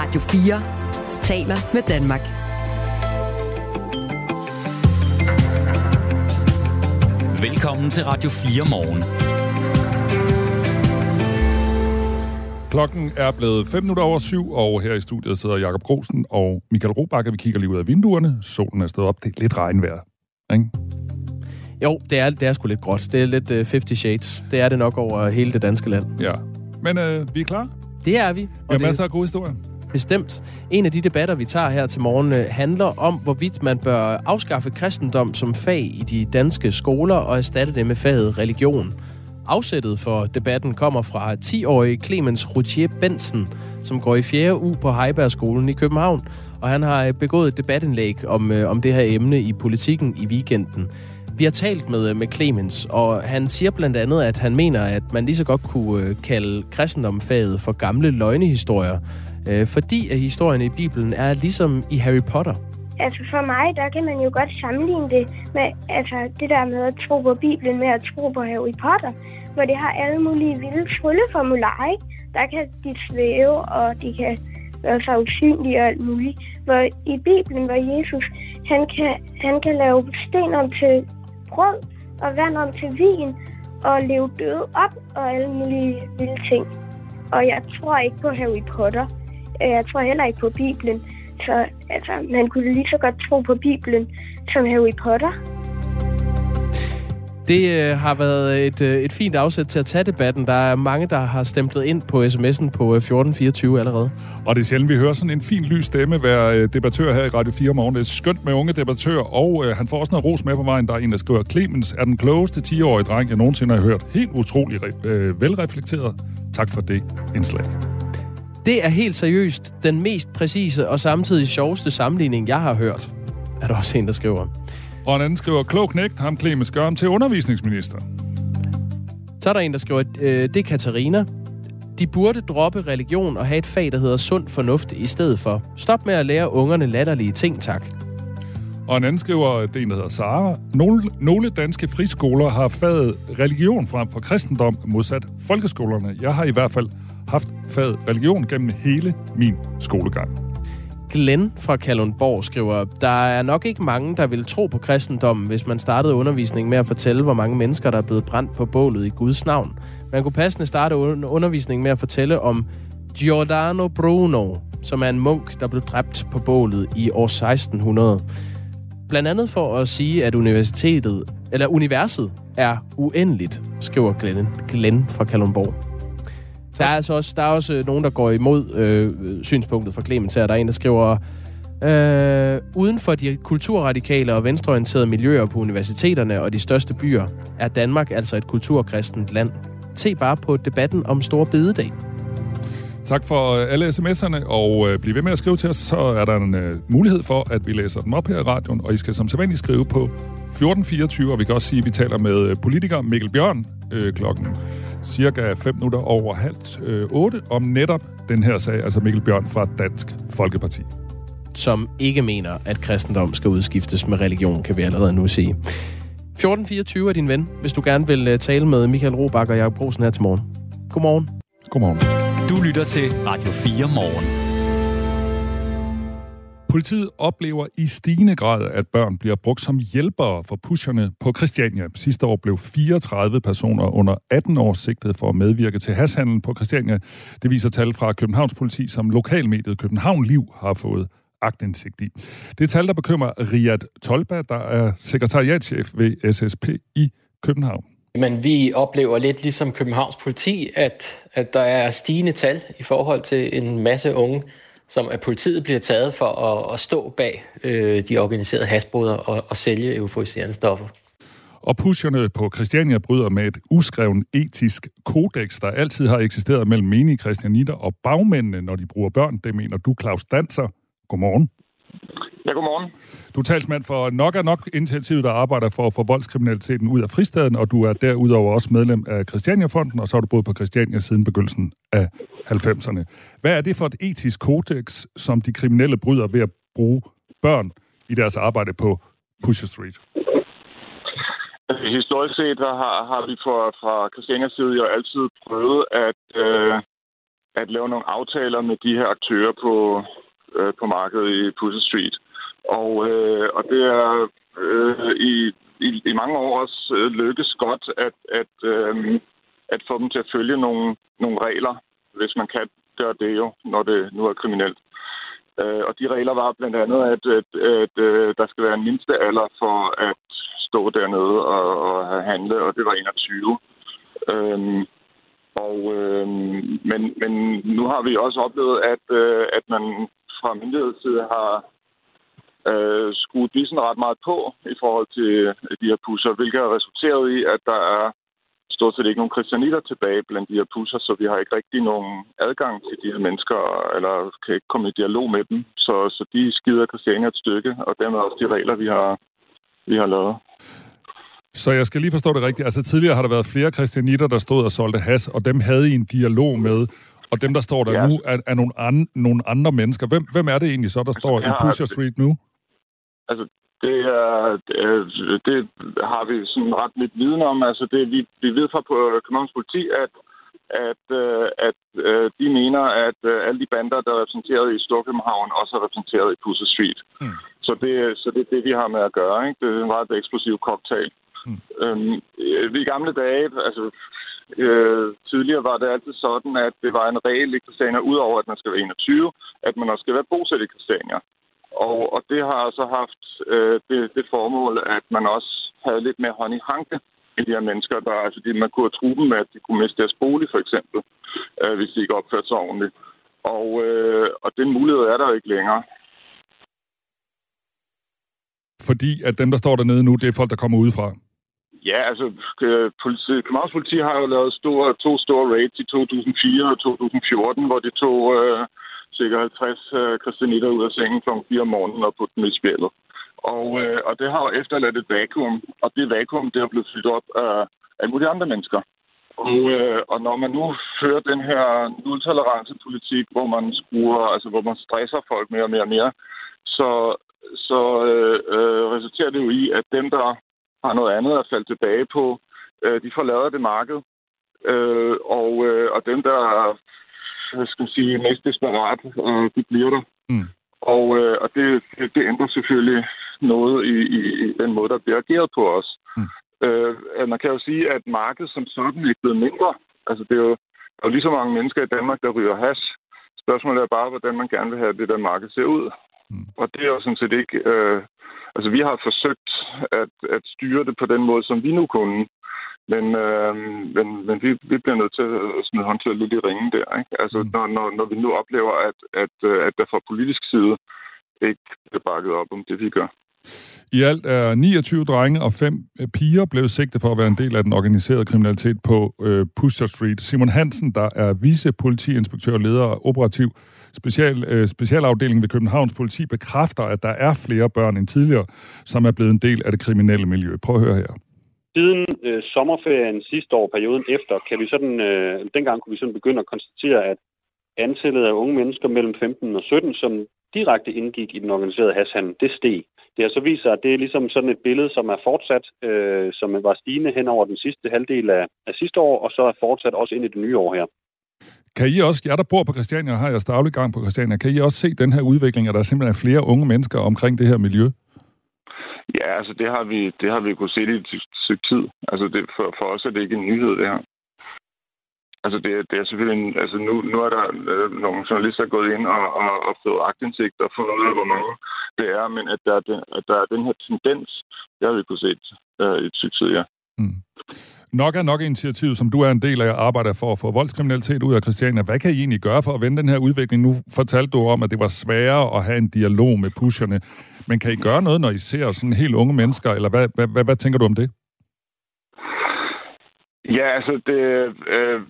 Radio 4 taler med Danmark. Velkommen til Radio 4 morgen. Klokken er blevet 5 minutter over syv, og her i studiet sidder Jakob Grosen og Michael Robakker. Vi kigger lige ud af vinduerne. Solen er stået op. Det er lidt regnvejr. Ikke? Jo, det er, det er sgu lidt gråt. Det er lidt uh, 50 Shades. Det er det nok over hele det danske land. Ja. Men øh, vi er klar. Det er vi. Vi har masser af gode historier. Bestemt. En af de debatter, vi tager her til morgen, øh, handler om, hvorvidt man bør afskaffe kristendom som fag i de danske skoler og erstatte det med faget religion. Afsættet for debatten kommer fra 10-årige Clemens Routier Bensen, som går i 4. u på Heibergskolen i København, og han har øh, begået et debatindlæg om, øh, om det her emne i politikken i weekenden. Vi har talt med, med Clemens, og han siger blandt andet, at han mener, at man lige så godt kunne kalde kristendomfaget for gamle løgnehistorier, øh, fordi at historien i Bibelen er ligesom i Harry Potter. Altså for mig, der kan man jo godt sammenligne det med altså det der med at tro på Bibelen med at tro på Harry Potter, hvor det har alle mulige vilde trylleformularer, ikke? Der kan de svæve, og de kan være så usynlige og alt muligt. Hvor i Bibelen, hvor Jesus, han kan, han kan lave sten om til brød, og vand om til vin, og leve døde op, og alle mulige vilde ting. Og jeg tror ikke på Harry Potter. Jeg tror heller ikke på Bibelen. Så altså, man kunne lige så godt tro på Bibelen som Harry Potter. Det øh, har været et, øh, et fint afsæt til at tage debatten. Der er mange, der har stemplet ind på sms'en på 1424 øh, allerede. Og det er sjældent, vi hører sådan en fin lys stemme være øh, debattør her i Radio 4 morgen. Det er skønt med unge debattører, og øh, han får også noget ros med på vejen. Der er en, der skriver, Clemens er den klogeste 10-årige dreng, jeg nogensinde har hørt. Helt utrolig øh, velreflekteret. Tak for det indslag. Det er helt seriøst den mest præcise og samtidig sjoveste sammenligning, jeg har hørt. Er der også en, der skriver. Og en anden skriver, klog knægt, ham Clemens gør ham til undervisningsminister. Så er der en, der skriver, øh, det er Katarina. De burde droppe religion og have et fag, der hedder sund fornuft i stedet for. Stop med at lære ungerne latterlige ting, tak. Og en anden skriver, det er en, der hedder Sara. Nogle, nogle danske friskoler har faget religion frem for kristendom modsat folkeskolerne. Jeg har i hvert fald haft faget religion gennem hele min skolegang. Glenn fra Kalundborg skriver, der er nok ikke mange, der vil tro på kristendommen, hvis man startede undervisningen med at fortælle, hvor mange mennesker, der er blevet brændt på bålet i Guds navn. Man kunne passende starte undervisningen med at fortælle om Giordano Bruno, som er en munk, der blev dræbt på bålet i år 1600. Blandt andet for at sige, at universitetet, eller universet er uendeligt, skriver Glenn, Glenn fra Kalundborg. Der er altså også, der er også øh, nogen, der går imod øh, synspunktet fra Clemens her. Der er en, der skriver, øh, uden for de kulturradikale og venstreorienterede miljøer på universiteterne og de største byer, er Danmark altså et kulturkristent land. Se bare på debatten om Store Bededag. Tak for øh, alle sms'erne, og øh, bliv ved med at skrive til os, så er der en øh, mulighed for, at vi læser dem op her i radioen, og I skal som sædvanligt skrive på 1424, og vi kan også sige, at vi taler med øh, politiker Mikkel Bjørn øh, klokken cirka 5 minutter over halv øh, 8 om netop den her sag, altså Mikkel Bjørn fra Dansk Folkeparti. Som ikke mener, at kristendom skal udskiftes med religion, kan vi allerede nu sige. 1424 er din ven, hvis du gerne vil øh, tale med Michael Robach og Jacob Brosen her til morgen. Godmorgen. Godmorgen. Du lytter til Radio 4 morgen. Politiet oplever i stigende grad, at børn bliver brugt som hjælpere for pusherne på Christiania. Sidste år blev 34 personer under 18 år sigtet for at medvirke til hashandel på Christiania. Det viser tal fra Københavns politi, som lokalmediet København Liv har fået agtindsigt i. Det er tal, der bekymrer Riyad Tolba, der er sekretariatchef ved SSP i København. Men vi oplever lidt ligesom Københavns politi, at, at der er stigende tal i forhold til en masse unge, som at politiet bliver taget for at, at stå bag øh, de organiserede hasboder og, og sælge euforiserende stoffer. Og pusherne på Christiania bryder med et uskreven etisk kodex, der altid har eksisteret mellem menige christianitter og bagmændene, når de bruger børn. Det mener du, Claus Danser. Godmorgen. Ja, godmorgen. Du er talsmand for Nok er Nok initiativet, der arbejder for at få voldskriminaliteten ud af fristaden, og du er derudover også medlem af Christiania-fonden, og så har du boet på Christiania siden begyndelsen af 90'erne. Hvad er det for et etisk kodex, som de kriminelle bryder ved at bruge børn i deres arbejde på Pusher Street? Historisk set har, har vi fra, fra Christianias side jo altid prøvet at, øh, at lave nogle aftaler med de her aktører på, øh, på markedet i Pussy Street. Og, øh, og det er øh, i, i, i mange år også øh, lykkes godt at, at, øh, at få dem til at følge nogle, nogle regler, hvis man kan gøre det jo, når det nu er kriminelt. Øh, og de regler var blandt andet, at, at, at, at øh, der skal være en mindste alder for at stå dernede og, og have handle, og det var 21. Øhm, og, øhm, men, men nu har vi også oplevet, at, øh, at man fra myndighedsside har øh, skruet bissen ret meget på i forhold til de her pusser, hvilket har resulteret i, at der er stort set ikke nogen kristianitter tilbage blandt de her pusser, så vi har ikke rigtig nogen adgang til de her mennesker, eller kan ikke komme i dialog med dem. Så, så de skider Christiania et stykke, og dermed også de regler, vi har, vi har lavet. Så jeg skal lige forstå det rigtigt. Altså tidligere har der været flere kristianitter, der stod og solgte has, og dem havde I en dialog med. Og dem, der står der ja. nu, er, er nogle, an, nogle andre mennesker. Hvem, hvem er det egentlig så, der altså, står i Pusher Street nu? Altså, det, er, det, det har vi sådan ret lidt viden om. Altså, det, vi, vi ved fra Københavns politi, at, at, øh, at, øh, de mener, at øh, alle de bander, der er repræsenteret i Storkøbenhavn, også er repræsenteret i Pusher Street. Mm. Så, det, så det er det, vi har med at gøre. Ikke? Det er en ret eksplosiv cocktail. Mm. Øhm, I gamle dage, altså øh, tidligere var det altid sådan, at det var en regel i Christiania, udover at man skal være 21, at man også skal være bosat i Christiania. Og, og det har så haft øh, det, det formål, at man også havde lidt mere hånd i hanke i de her mennesker, der, altså de, man kunne have dem med, at de kunne miste deres bolig, for eksempel, øh, hvis de ikke opførte sig ordentligt. Og, øh, og den mulighed er der ikke længere. Fordi at dem, der står dernede nu, det er folk, der kommer udefra? Ja, altså, øh, politi, Københavns politi har jo lavet store, to store raids i 2004 og 2014, hvor de tog øh, cirka 50 øh, kristianitter ud af sengen kl. 4 om morgenen og putte dem i spjældet. Og, øh, og det har jo efterladt et vakuum, og det vakuum, det er blevet fyldt op af alle mulige andre mennesker. Og, øh, og når man nu fører den her nultolerancepolitik, hvor man skruer, altså hvor man stresser folk mere og mere og mere, så, så øh, øh, resulterer det jo i, at dem, der har noget andet at falde tilbage på. Øh, de forlader det marked. Øh, og, øh, og dem, der skal man sige, mest desperat, øh, de bliver der. Mm. Og, øh, og det, det, det ændrer selvfølgelig noget i, i, i den måde, der bliver ageret på os. Mm. Øh, man kan jo sige, at markedet som sådan er blevet mindre. Altså, det er jo, der er jo lige så mange mennesker i Danmark, der ryger has. Spørgsmålet er bare, hvordan man gerne vil have det der marked ser ud. Mm. Og det er jo sådan set ikke øh, Altså, vi har forsøgt at, at styre det på den måde, som vi nu kunne. Men, øh, men, men vi, vi bliver nødt til at smide håndtøjet lidt i ringen der. Ikke? Altså, mm. når, når, når vi nu oplever, at, at, at der fra politisk side ikke bliver bakket op om det, vi gør. I alt er 29 drenge og 5 øh, piger blevet sigtet for at være en del af den organiserede kriminalitet på øh, Pusher Street. Simon Hansen, der er vicepolitiinspektør og leder af operativ special, øh, specialafdeling ved Københavns Politi bekræfter, at der er flere børn end tidligere, som er blevet en del af det kriminelle miljø. Prøv at høre her. Siden øh, sommerferien sidste år, perioden efter, kan vi sådan, øh, dengang kunne vi sådan begynde at konstatere, at antallet af unge mennesker mellem 15 og 17, som direkte indgik i den organiserede hashandel, det steg. Det har så vist sig, at det er ligesom sådan et billede, som er fortsat, øh, som var stigende hen over den sidste halvdel af, af sidste år, og så er fortsat også ind i det nye år her. Kan I også, jer der bor på Christiania og har jeres daglig gang på Christiania, kan I også se den her udvikling, at der simpelthen er flere unge mennesker omkring det her miljø? Ja, altså det har vi, det har vi kunnet se i et stykke tid. Altså det, for, for os er det ikke en nyhed, det her. Altså det, det er selvfølgelig en, altså nu, nu er der øh, nogle journalister gået ind og, og, og fået agtindsigt og fundet ud af, hvor mange det er, men at der, er den, at der er den her tendens, det har vi kunnet se øh, i et stykke tid, ja. Mm. Nok er nok initiativet, som du er en del af, arbejder for at få voldskriminalitet ud af Christiania. Hvad kan I egentlig gøre for at vende den her udvikling? Nu fortalte du om, at det var sværere at have en dialog med pusherne. Men kan I gøre noget, når I ser sådan helt unge mennesker, eller hvad, hvad, hvad, hvad tænker du om det? Ja, altså, det, øh,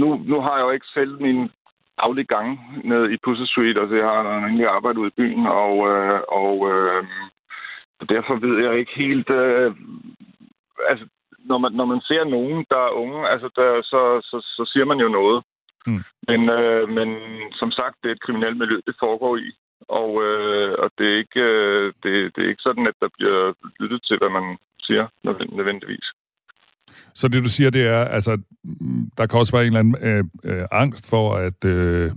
nu, nu har jeg jo ikke selv min daglige gang ned i Pussy Street, altså jeg har egentlig arbejdet ude i byen, og, øh, og øh, derfor ved jeg ikke helt, øh, altså, når man, når man ser nogen, der er unge, altså, der, så, så, så siger man jo noget. Mm. Men, øh, men som sagt, det er et kriminelt miljø, det foregår i. Og, øh, og det, er ikke, øh, det, det er ikke sådan, at der bliver lyttet til, hvad man siger nødvendigvis. Så det, du siger, det er, altså, der kan også være en eller anden øh, øh, angst for at, øh,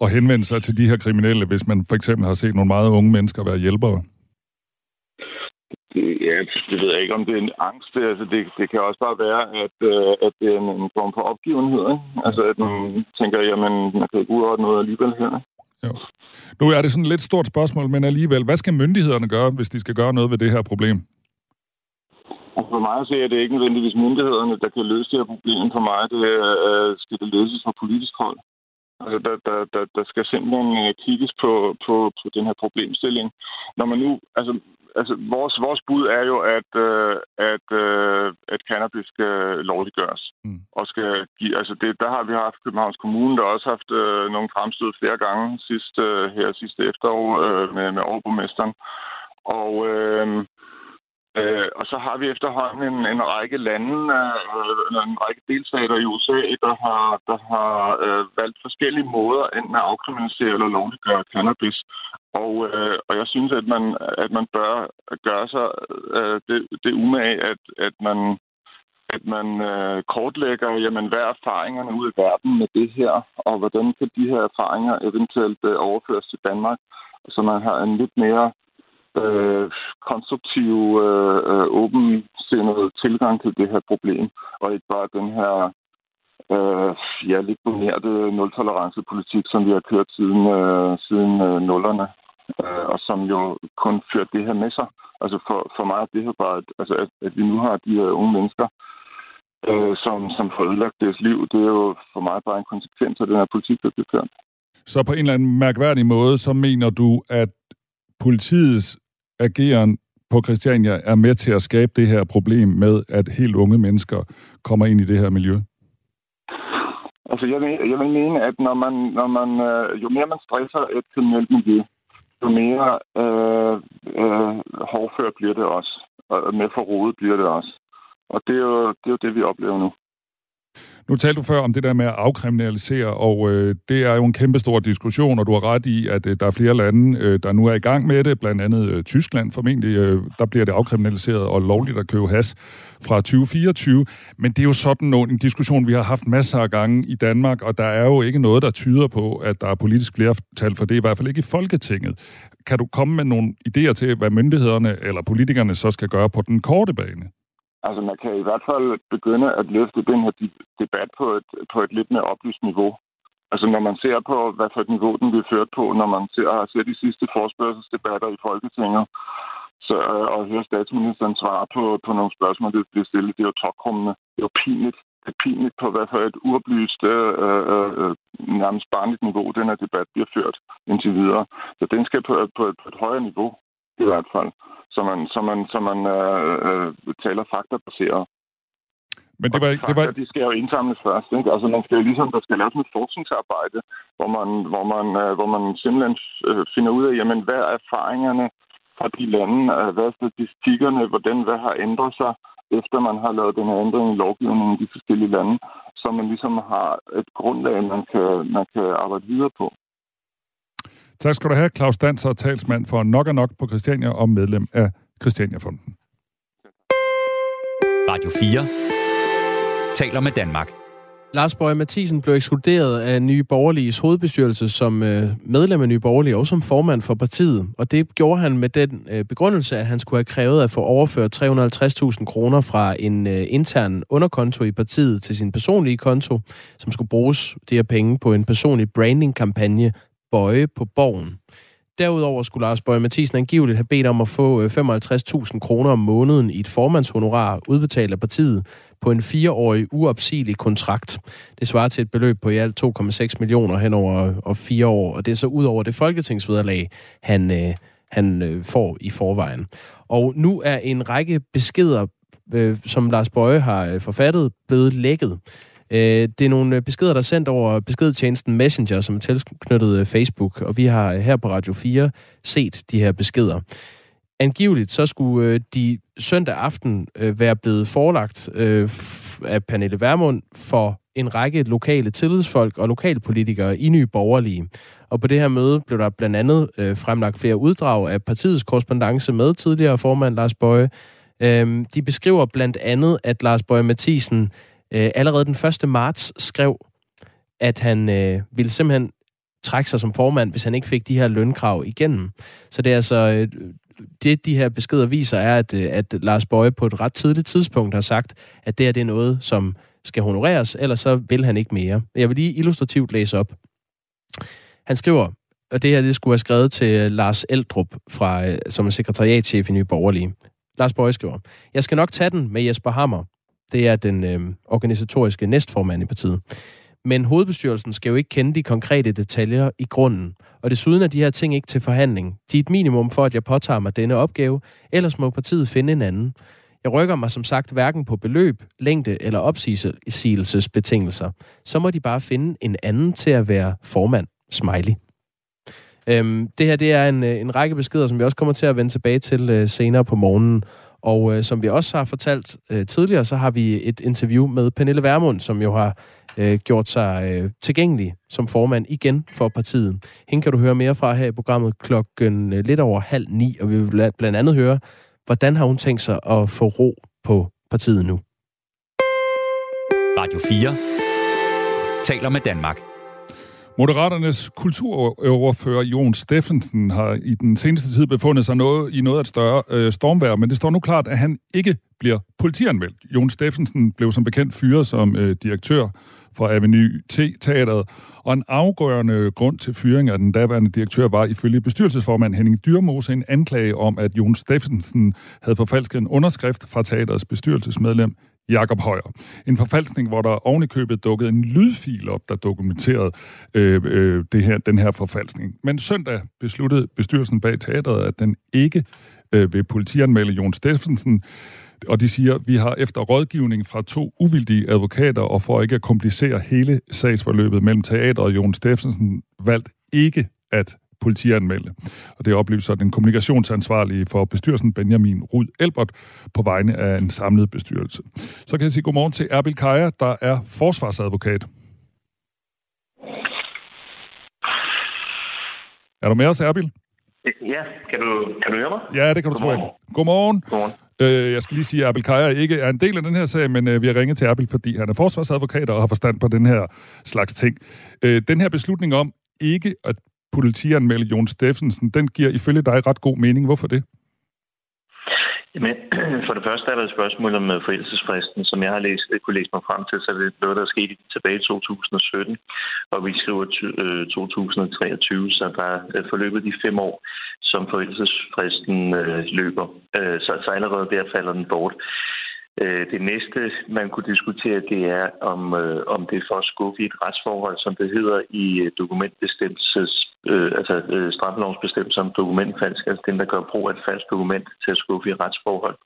at henvende sig til de her kriminelle, hvis man for eksempel har set nogle meget unge mennesker være hjælpere. Ja, det ved jeg ikke, om det er en angst. Det, altså, det, det kan også bare være, at, øh, at det er en form for opgivenhed. Ikke? Altså, at man tænker, jamen, man kan ikke udrette noget alligevel her. Jo. Nu er det sådan et lidt stort spørgsmål, men alligevel, hvad skal myndighederne gøre, hvis de skal gøre noget ved det her problem? Altså, for mig ser jeg det ikke nødvendigvis myndighederne, der kan løse det her problem. For mig det øh, skal det løses fra politisk hold. Altså, der, der, der, der skal simpelthen øh, kigges på, på, på den her problemstilling. Når man nu, altså, altså vores, vores bud er jo, at, øh, at, øh, at cannabis skal lovliggøres. Mm. Og skal give, altså det, der har vi haft Københavns Kommune, der har også haft øh, nogle fremstød flere gange sidste, øh, her sidste efterår øh, med, med overborgmesteren. Og øh, Øh, og så har vi efterhånden en, en række lande, øh, en række delstater i USA, der har, der har øh, valgt forskellige måder enten at afkriminalisere eller lovliggøre cannabis. Og, øh, og jeg synes, at man, at man bør gøre sig øh, det, det umage, at, at man, at man øh, kortlægger, jamen, hvad er erfaringerne ud i verden med det her, og hvordan kan de her erfaringer eventuelt øh, overføres til Danmark, så man har en lidt mere øh, konstruktiv, øh, øh åbensindede tilgang til det her problem, og ikke bare den her øh, ja, lidt bonerte nul-tolerance-politik, som vi har kørt siden, øh, siden øh, nullerne, øh, og som jo kun førte det her med sig. Altså for, for mig er det her bare, at, altså at, at vi nu har de her unge mennesker, øh, som, som får ødelagt deres liv, det er jo for mig bare en konsekvens af den her politik, der bliver kørt. Så på en eller anden mærkværdig måde, så mener du, at politiets ageren på Christiania er med til at skabe det her problem med, at helt unge mennesker kommer ind i det her miljø? Altså, jeg vil, jeg vil mene, at når man, når man, øh, jo mere man stresser et kriminelt miljø, jo mere øh, øh, hårdført bliver det også. Og mere forrodet bliver det også. Og det er, jo, det er jo det, vi oplever nu. Nu talte du før om det der med at afkriminalisere, og øh, det er jo en kæmpe stor diskussion, og du har ret i, at øh, der er flere lande, øh, der nu er i gang med det, blandt andet øh, Tyskland formentlig, øh, der bliver det afkriminaliseret og lovligt at købe has fra 2024. Men det er jo sådan noget, en diskussion, vi har haft masser af gange i Danmark, og der er jo ikke noget, der tyder på, at der er politisk flertal for det, i hvert fald ikke i Folketinget. Kan du komme med nogle idéer til, hvad myndighederne eller politikerne så skal gøre på den korte bane? Altså, man kan i hvert fald begynde at løfte den her debat på et, på et lidt mere oplyst niveau. Altså, når man ser på, hvad for et niveau den bliver ført på, når man ser, ser de sidste forspørgselsdebatter i Folketinget, så, øh, og hører statsministeren svare på, på nogle spørgsmål, der bliver stillet, det er jo tokrummende. Det er jo pinligt. Det er pinligt på, hvad for et uoplyst, øh, øh, øh nærmest barnligt niveau, den her debat bliver ført indtil videre. Så den skal på, på, på et højere niveau, i hvert fald så man, så man, så man øh, øh, taler faktabaseret. Men det var, ikke... det var... De skal jo indsamles først. Ikke? Altså, man skal jo ligesom, der skal laves et forskningsarbejde, hvor man, hvor man, øh, hvor man simpelthen øh, finder ud af, jamen, hvad er erfaringerne fra de lande, øh, hvad er statistikkerne, hvordan hvad har ændret sig, efter man har lavet den her ændring i lovgivningen i de forskellige lande, så man ligesom har et grundlag, man kan, man kan arbejde videre på. Tak skal du have, Claus Danser, talsmand for Nok og Nok på Christiania og medlem af Christiania-fonden. Radio 4 taler med Danmark. Lars Bøge Mathisen blev ekskluderet af Nye Borgerliges hovedbestyrelse som øh, medlem af Nye Borgerlige og som formand for partiet. Og det gjorde han med den øh, begrundelse, at han skulle have krævet at få overført 350.000 kroner fra en øh, intern underkonto i partiet til sin personlige konto, som skulle bruges de her penge på en personlig branding-kampagne Bøje på Borgen. Derudover skulle Lars Bøje Mathisen angiveligt have bedt om at få øh, 55.000 kroner om måneden i et formandshonorar udbetalt af partiet på en fireårig uopsigelig kontrakt. Det svarer til et beløb på i alt 2,6 millioner hen over øh, og fire år, og det er så ud over det folketingsvederlag, han, øh, han øh, får i forvejen. Og nu er en række beskeder, øh, som Lars Bøje har øh, forfattet, blevet lækket. Øh, det er nogle beskeder, der er sendt over beskedtjenesten Messenger, som er tilknyttet øh, Facebook, og vi har her på Radio 4 set de her beskeder. Angiveligt så skulle øh, de søndag aften øh, være blevet forelagt af Pernille Vermund for en række lokale tillidsfolk og lokalpolitikere i Nye Borgerlige. Og på det her møde blev der blandt andet fremlagt flere uddrag af partiets korrespondence med tidligere formand Lars Bøje, Øhm, de beskriver blandt andet, at Lars Bøge Mathisen øh, allerede den 1. marts skrev, at han øh, ville simpelthen trække sig som formand, hvis han ikke fik de her lønkrav igennem. Så det er altså... Øh, det, de her beskeder viser, er, at, øh, at Lars Bøje på et ret tidligt tidspunkt har sagt, at det her det er noget, som skal honoreres, ellers så vil han ikke mere. Jeg vil lige illustrativt læse op. Han skriver, og det her det skulle have skrevet til øh, Lars Eldrup, fra, øh, som er sekretariatchef i Nye Borgerlige. Lars Bøje skriver, jeg skal nok tage den med Jesper Hammer. Det er den øh, organisatoriske næstformand i partiet. Men hovedbestyrelsen skal jo ikke kende de konkrete detaljer i grunden. Og desuden er de her ting ikke til forhandling. De er et minimum for, at jeg påtager mig denne opgave, ellers må partiet finde en anden. Jeg rykker mig som sagt hverken på beløb, længde eller opsigelsesbetingelser. Så må de bare finde en anden til at være formand. Smiley. Øhm, det her det er en, øh, en række beskeder, som vi også kommer til at vende tilbage til øh, senere på morgenen. Og øh, som vi også har fortalt øh, tidligere, så har vi et interview med Pernille Vermund, som jo har øh, gjort sig øh, tilgængelig som formand igen for partiet. Hende kan du høre mere fra her i programmet klokken øh, lidt over halv ni, og vi vil blandt andet høre, hvordan har hun tænkt sig at få ro på partiet nu. Radio 4 taler med Danmark. Moderaternes kulturoverfører Jon Steffensen har i den seneste tid befundet sig noget, i noget af et større øh, stormvær, men det står nu klart, at han ikke bliver politianmeldt. Jon Steffensen blev som bekendt fyret som øh, direktør for Avenue T-teateret, og en afgørende grund til fyringen af den daværende direktør var ifølge bestyrelsesformand Henning Dyrmose en anklage om, at Jon Steffensen havde forfalsket en underskrift fra teaterets bestyrelsesmedlem Jakob Højer. En forfalskning, hvor der oven i købet dukkede en lydfil op, der dokumenterede øh, øh, det her, den her forfalskning. Men søndag besluttede bestyrelsen bag teateret, at den ikke øh, vil politianmelde Jon Steffensen, og de siger, vi har efter rådgivning fra to uvildige advokater, og for ikke at komplicere hele sagsforløbet mellem teateret og Jon Steffensen, valgt ikke at politianmelde. Og det oplyser den kommunikationsansvarlige for bestyrelsen Benjamin Rud Elbert på vegne af en samlet bestyrelse. Så kan jeg sige godmorgen til Erbil Kaja, der er forsvarsadvokat. Er du med os, Erbil? Ja, kan du, kan du høre mig? Ja, det kan du Godmorgen. tro. Godmorgen. Godmorgen. Øh, jeg skal lige sige, at Erbil Kaja ikke er en del af den her sag, men øh, vi har ringet til Erbil, fordi han er forsvarsadvokat og har forstand på den her slags ting. Øh, den her beslutning om ikke at politianmelde Jon Steffensen, den giver ifølge dig ret god mening. Hvorfor det? Jamen, for det første er der et spørgsmål om øh, forældelsesfristen, som jeg har læst, kunne læse mig frem til, så det er noget, der er sket tilbage i 2017, og vi skriver 2023, øh, så der er øh, forløbet de fem år, som forældelsesfristen løber. Så, så allerede der falder den bort. Det næste, man kunne diskutere, det er, om, om det er for at skuffe i et retsforhold, som det hedder i øh, dokumentbestemmelses, øh, altså øh, straffelovens bestemmelse om dokumentfalsk, altså den, der gør brug af et falsk dokument til at skuffe i retsforhold.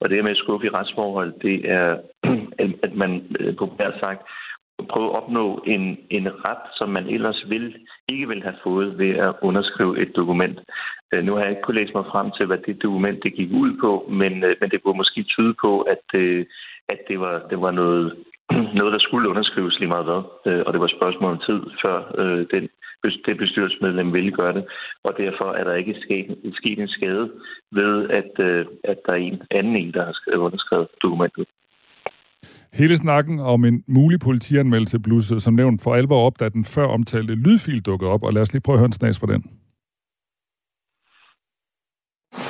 Og det med at skuffe i retsforhold, det er, at- man øh, populært sagt prøve at opnå en, en ret, som man ellers vil, ikke ville have fået ved at underskrive et dokument. Øh, Nu har jeg ikke kunnet læse mig frem til, hvad det dokument det gik ud på, men, øh, men det kunne måske tyde på, at, øh, at det, var, det var noget, noget, der skulle underskrives lige meget hvad. Øh, Og det var et spørgsmål om tid, før øh, den, det bestyrelsesmedlem ville gøre det. Og derfor er der ikke sket, sket en skade ved, at, øh, at der er en anden en, der har skrevet underskrevet dokumentet. Hele snakken om en mulig politianmeldelse blussede som nævnt for alvor op, da den før omtalte lydfil dukkede op, og lad os lige prøve at høre en snas for den.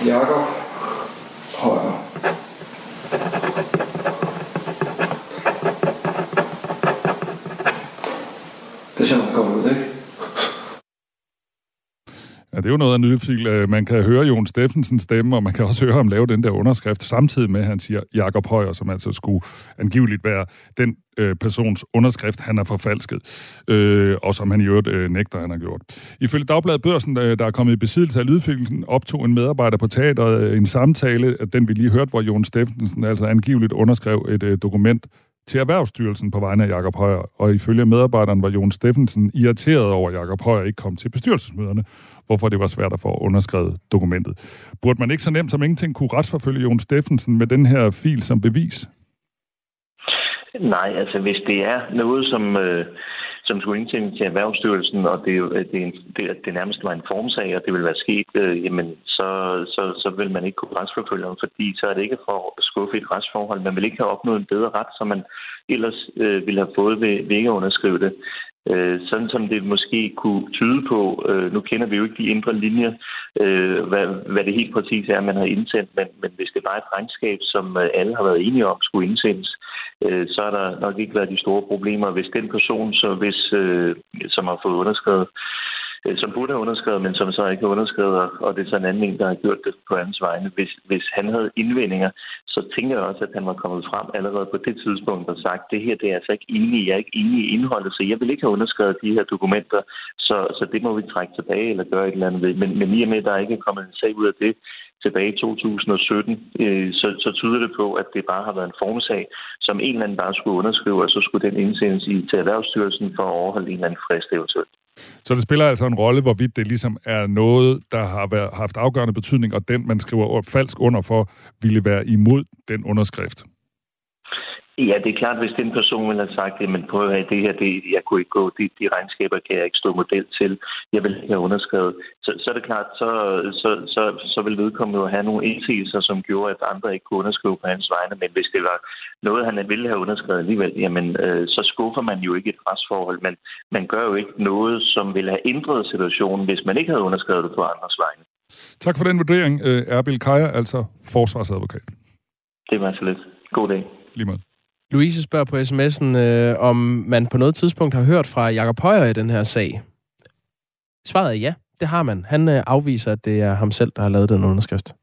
Jakob Højer. Det ser nok godt ud, ikke? Det er jo noget af en lydfil. Øh, man kan høre Jon Steffensens stemme, og man kan også høre ham lave den der underskrift, samtidig med, at han siger Jakob Højer, som altså skulle angiveligt være den øh, persons underskrift, han har forfalsket, øh, og som han i øvrigt øh, nægter, han har gjort. Ifølge Dagbladet Børsen, øh, der er kommet i besiddelse af lydfilen, optog en medarbejder på teateret øh, en samtale, at den vi lige hørte, hvor Jon Steffensen altså angiveligt underskrev et øh, dokument til Erhvervsstyrelsen på vegne af Jakob Højer, og ifølge medarbejderen var Jon Steffensen irriteret over, at Jakob Højer ikke kom til bestyrelsesmøderne, hvorfor det var svært at få underskrevet dokumentet. Burde man ikke så nemt som ingenting kunne retsforfølge Jon Steffensen med den her fil som bevis? Nej, altså hvis det er noget, som, øh, som skulle indsendes til Erhvervsstyrelsen, og det, det, det, det nærmest var en formsag, og det ville være sket, øh, jamen så, så, så vil man ikke kunne retsforfølge ham, fordi så er det ikke for at skuffe et retsforhold. Man vil ikke have opnået en bedre ret, som man ellers øh, ville have fået ved, ved ikke at underskrive det. Øh, sådan som det måske kunne tyde på, øh, nu kender vi jo ikke de indre linjer, øh, hvad, hvad det helt præcis er, man har indsendt, men, men hvis det bare er et regnskab, som øh, alle har været enige om skulle indsendes, øh, så er der nok ikke været de store problemer. Hvis den person, så hvis, øh, som har fået underskrevet Øh, som burde have underskrevet, men som så ikke har underskrevet, og det er så en anden en, der har gjort det på hans vegne. Hvis, hvis han havde indvendinger, så tænker jeg også, at han var kommet frem allerede på det tidspunkt og sagt, det her det er altså ikke enig jeg er ikke enig i indholdet, så jeg vil ikke have underskrevet de her dokumenter, så, så det må vi trække tilbage eller gøre et eller andet ved. Men, men i og med, at der ikke er kommet en sag ud af det, tilbage i 2017, øh, så, så tyder det på, at det bare har været en formsag, som en eller anden bare skulle underskrive, og så skulle den indsendes i, til Erhvervsstyrelsen for at overholde en eller anden frist eventuelt. Så det spiller altså en rolle, hvorvidt det ligesom er noget, der har været, haft afgørende betydning, og den, man skriver falsk under for, ville være imod den underskrift. Ja, det er klart, hvis den person ville have sagt, at prøv at have det her, det, jeg kunne ikke gå, de, de regnskaber kan jeg ikke stå model til, jeg vil ikke have underskrevet. Så, så er det klart, så, så, så, så vil vedkommende jo have nogle indsigelser, som gjorde, at andre ikke kunne underskrive på hans vegne. Men hvis det var noget, han ville have underskrevet alligevel, jamen, øh, så skuffer man jo ikke et retsforhold. Men man gør jo ikke noget, som ville have ændret situationen, hvis man ikke havde underskrevet det på andres vegne. Tak for den vurdering, øh, Erbil Kaja, altså forsvarsadvokat. Det var så lidt. God dag. Lige måde. Louise spørger på sms'en, øh, om man på noget tidspunkt har hørt fra Jakob Højer i den her sag. Svaret er ja, det har man. Han øh, afviser, at det er ham selv, der har lavet den underskrift.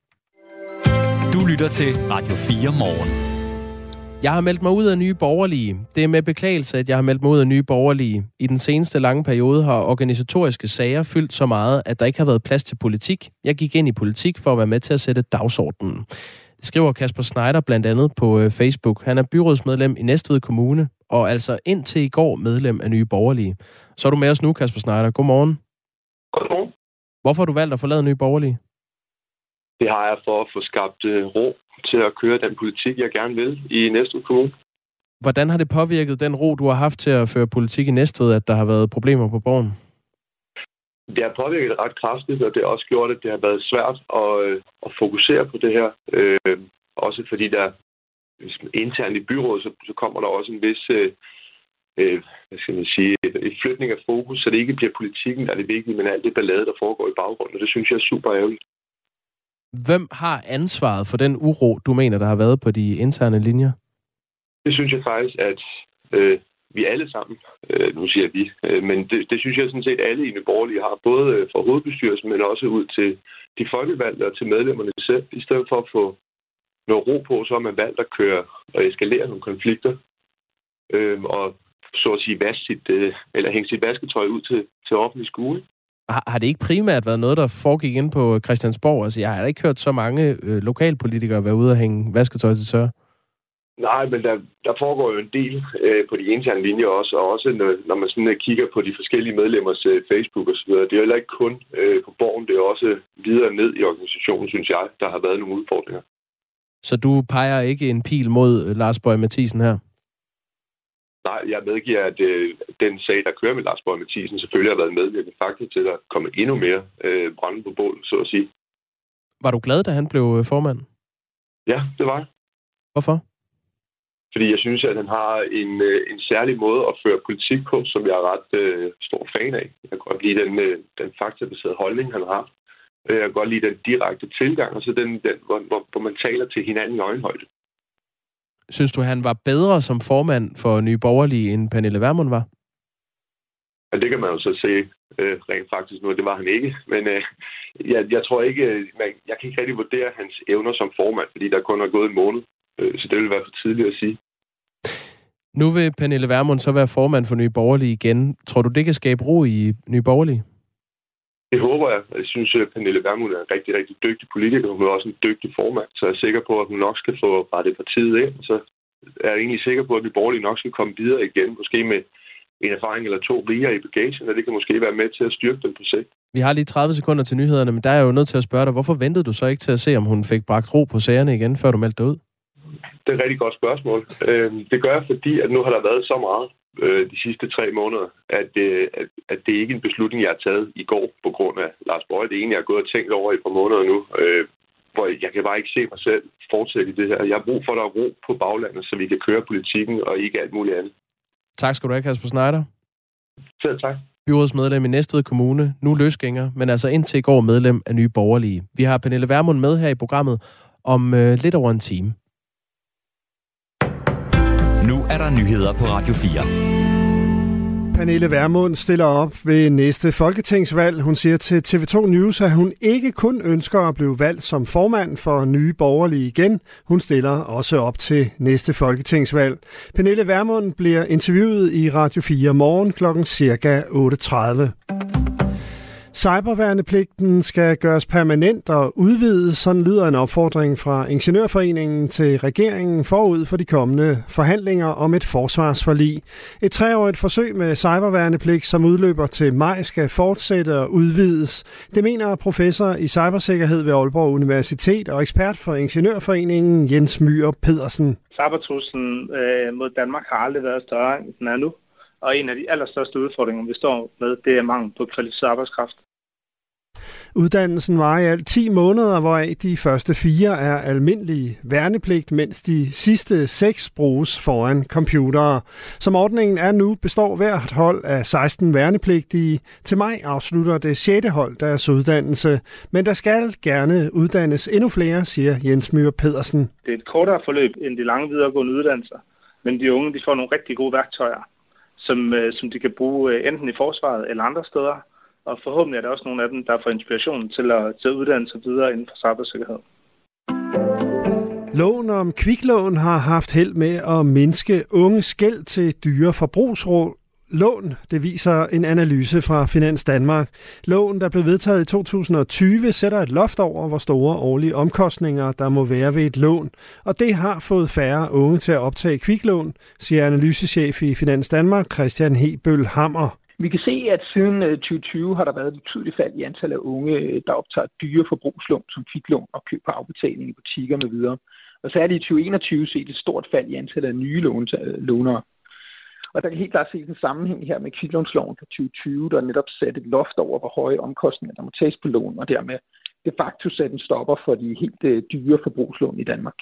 Du lytter til Radio 4 morgen. Jeg har meldt mig ud af Nye Borgerlige. Det er med beklagelse, at jeg har meldt mig ud af Nye Borgerlige. I den seneste lange periode har organisatoriske sager fyldt så meget, at der ikke har været plads til politik. Jeg gik ind i politik for at være med til at sætte dagsordenen. Det skriver Kasper Schneider blandt andet på øh, Facebook. Han er byrådsmedlem i Næstved Kommune, og altså indtil i går medlem af Nye Borgerlige. Så er du med os nu, Kasper Schneider. Godmorgen. Godmorgen. Hvorfor har du valgt at forlade Nye Borgerlige? Det har jeg for at få skabt øh, ro til at køre den politik, jeg gerne vil i Næstved Kommune. Hvordan har det påvirket den ro, du har haft til at føre politik i Næstved, at der har været problemer på borgen? Det har påvirket ret kraftigt, og det har også gjort, at det har været svært at, øh, at fokusere på det her. Øh, også fordi der internt i byrådet, så, så kommer der også en vis øh, øh, hvad skal man sige, et flytning af fokus, så det ikke bliver politikken, der er det vigtige, men alt det ballade, der foregår i baggrunden, og det synes jeg er super ærgerligt. Hvem har ansvaret for den uro, du mener, der har været på de interne linjer? Det synes jeg faktisk, at øh, vi alle sammen, øh, nu siger vi, øh, men det, det synes jeg sådan set alle i Nyborgerlige har, både øh, fra hovedbestyrelsen, men også ud til de folkevalgte og til medlemmerne selv. I stedet for at få noget ro på, så har man valgt at køre og eskalere nogle konflikter, øh, og så at sige vaske sit, øh, eller hænge sit vasketøj ud til, til offentlig skole. Har, har det ikke primært været noget, der foregik ind på Christiansborg? Altså, jeg har ikke hørt så mange øh, lokalpolitikere være ude og hænge vasketøj til tørre. Nej, men der, der foregår jo en del øh, på de interne linjer også, og også når, når man sådan øh, kigger på de forskellige medlemmers øh, Facebook osv. Det er heller ikke kun øh, på borgen, det er også videre ned i organisationen, synes jeg, der har været nogle udfordringer. Så du peger ikke en pil mod øh, Lars Bøge Mathisen her? Nej, jeg medgiver, at øh, den sag, der kører med Lars Borg Mathisen, selvfølgelig har været medvirkende faktor til at komme endnu mere øh, brænde på bål, så at sige. Var du glad, da han blev øh, formand? Ja, det var jeg. Hvorfor? Fordi jeg synes, at han har en, øh, en særlig måde at føre politik på, som jeg er ret øh, stor fan af. Jeg kan godt lide den, øh, den faktabaserede holdning, han har. Jeg kan godt lide den direkte tilgang, og så den, den hvor, hvor, hvor man taler til hinanden i øjenhøjde. Synes du, han var bedre som formand for Nye Borgerlige, end Pernille Vermund var? Ja, det kan man jo så se øh, rent faktisk nu, det var han ikke. Men øh, jeg, jeg tror ikke, øh, man, jeg kan ikke rigtig vurdere hans evner som formand, fordi der kun er gået en måned. Øh, så det vil være for tidligt at sige. Nu vil Pernille Vermund så være formand for Nye Borgerlige igen. Tror du, det kan skabe ro i Nye Borgerlige? Det håber jeg. Jeg synes, at Pernille Vermund er en rigtig, rigtig dygtig politiker. Hun er også en dygtig formand, så jeg er sikker på, at hun nok skal få rettet partiet ind. Så er jeg egentlig sikker på, at vi borgerlige nok skal komme videre igen, måske med en erfaring eller to rigere i bagagen, og det kan måske være med til at styrke den på sigt. Vi har lige 30 sekunder til nyhederne, men der er jo nødt til at spørge dig, hvorfor ventede du så ikke til at se, om hun fik bragt ro på sagerne igen, før du meldte dig ud? Det er et rigtig godt spørgsmål. Øhm, det gør jeg, fordi at nu har der været så meget øh, de sidste tre måneder, at, øh, at, at det ikke er en beslutning, jeg har taget i går på grund af Lars Bøje. Det er en, jeg har gået og tænkt over i et par måneder nu, øh, hvor jeg kan bare ikke se mig selv fortsætte i det her. Jeg har brug for, at der er ro på baglandet, så vi kan køre politikken og ikke alt muligt andet. Tak skal du have, Kasper Schneider. Selv tak. Byrådsmedlem i Næstved Kommune, nu løsgænger, men altså indtil i går medlem af Nye Borgerlige. Vi har Pernille Vermund med her i programmet om øh, lidt over en time. Nu er der nyheder på Radio 4. Pernille Vermund stiller op ved næste folketingsvalg. Hun siger til TV2 News, at hun ikke kun ønsker at blive valgt som formand for Nye Borgerlige igen. Hun stiller også op til næste folketingsvalg. Pernille Vermund bliver interviewet i Radio 4 morgen kl. cirka 8.30. Cyberværnepligten skal gøres permanent og udvides, sådan lyder en opfordring fra Ingeniørforeningen til regeringen forud for de kommende forhandlinger om et forsvarsforlig. Et treårigt forsøg med cyberværnepligt, som udløber til maj, skal fortsætte og udvides. Det mener professor i cybersikkerhed ved Aalborg Universitet og ekspert for Ingeniørforeningen Jens Myhr Pedersen. Cybertruslen øh, mod Danmark har aldrig været større, end den er nu. Og en af de allerstørste udfordringer, vi står med, det er mangel på kvalificeret arbejdskraft. Uddannelsen var i alt 10 måneder, hvoraf de første fire er almindelig værnepligt, mens de sidste seks bruges foran computere. Som ordningen er nu, består hvert hold af 16 værnepligtige. Til maj afslutter det 6. hold deres uddannelse, men der skal gerne uddannes endnu flere, siger Jens Myhr Pedersen. Det er et kortere forløb end de lange videregående uddannelser, men de unge de får nogle rigtig gode værktøjer, som, øh, som de kan bruge øh, enten i forsvaret eller andre steder, og forhåbentlig er der også nogle af dem, der får inspiration til at, til at uddanne sig videre inden for cybersikkerhed. Loven om kviklån har haft held med at mindske unge skæld til dyre forbrugsråd, lån, det viser en analyse fra Finans Danmark. Lån, der blev vedtaget i 2020, sætter et loft over, hvor store årlige omkostninger der må være ved et lån. Og det har fået færre unge til at optage kviklån, siger analysechef i Finans Danmark, Christian Hebøl Hammer. Vi kan se, at siden øh, 2020 har der været et betydeligt fald i antallet af unge, øh, der optager dyre forbrugslån som kviklån og køb på afbetaling i butikker med videre. Og særligt i 2021 set et stort fald i antallet af nye lånere. Og der kan helt klart ses en sammenhæng her med kviklånsloven fra 2020, der netop satte et loft over, hvor høje omkostninger der må tages på lån, og dermed de facto sætte en stopper for de helt øh, dyre forbrugslån i Danmark.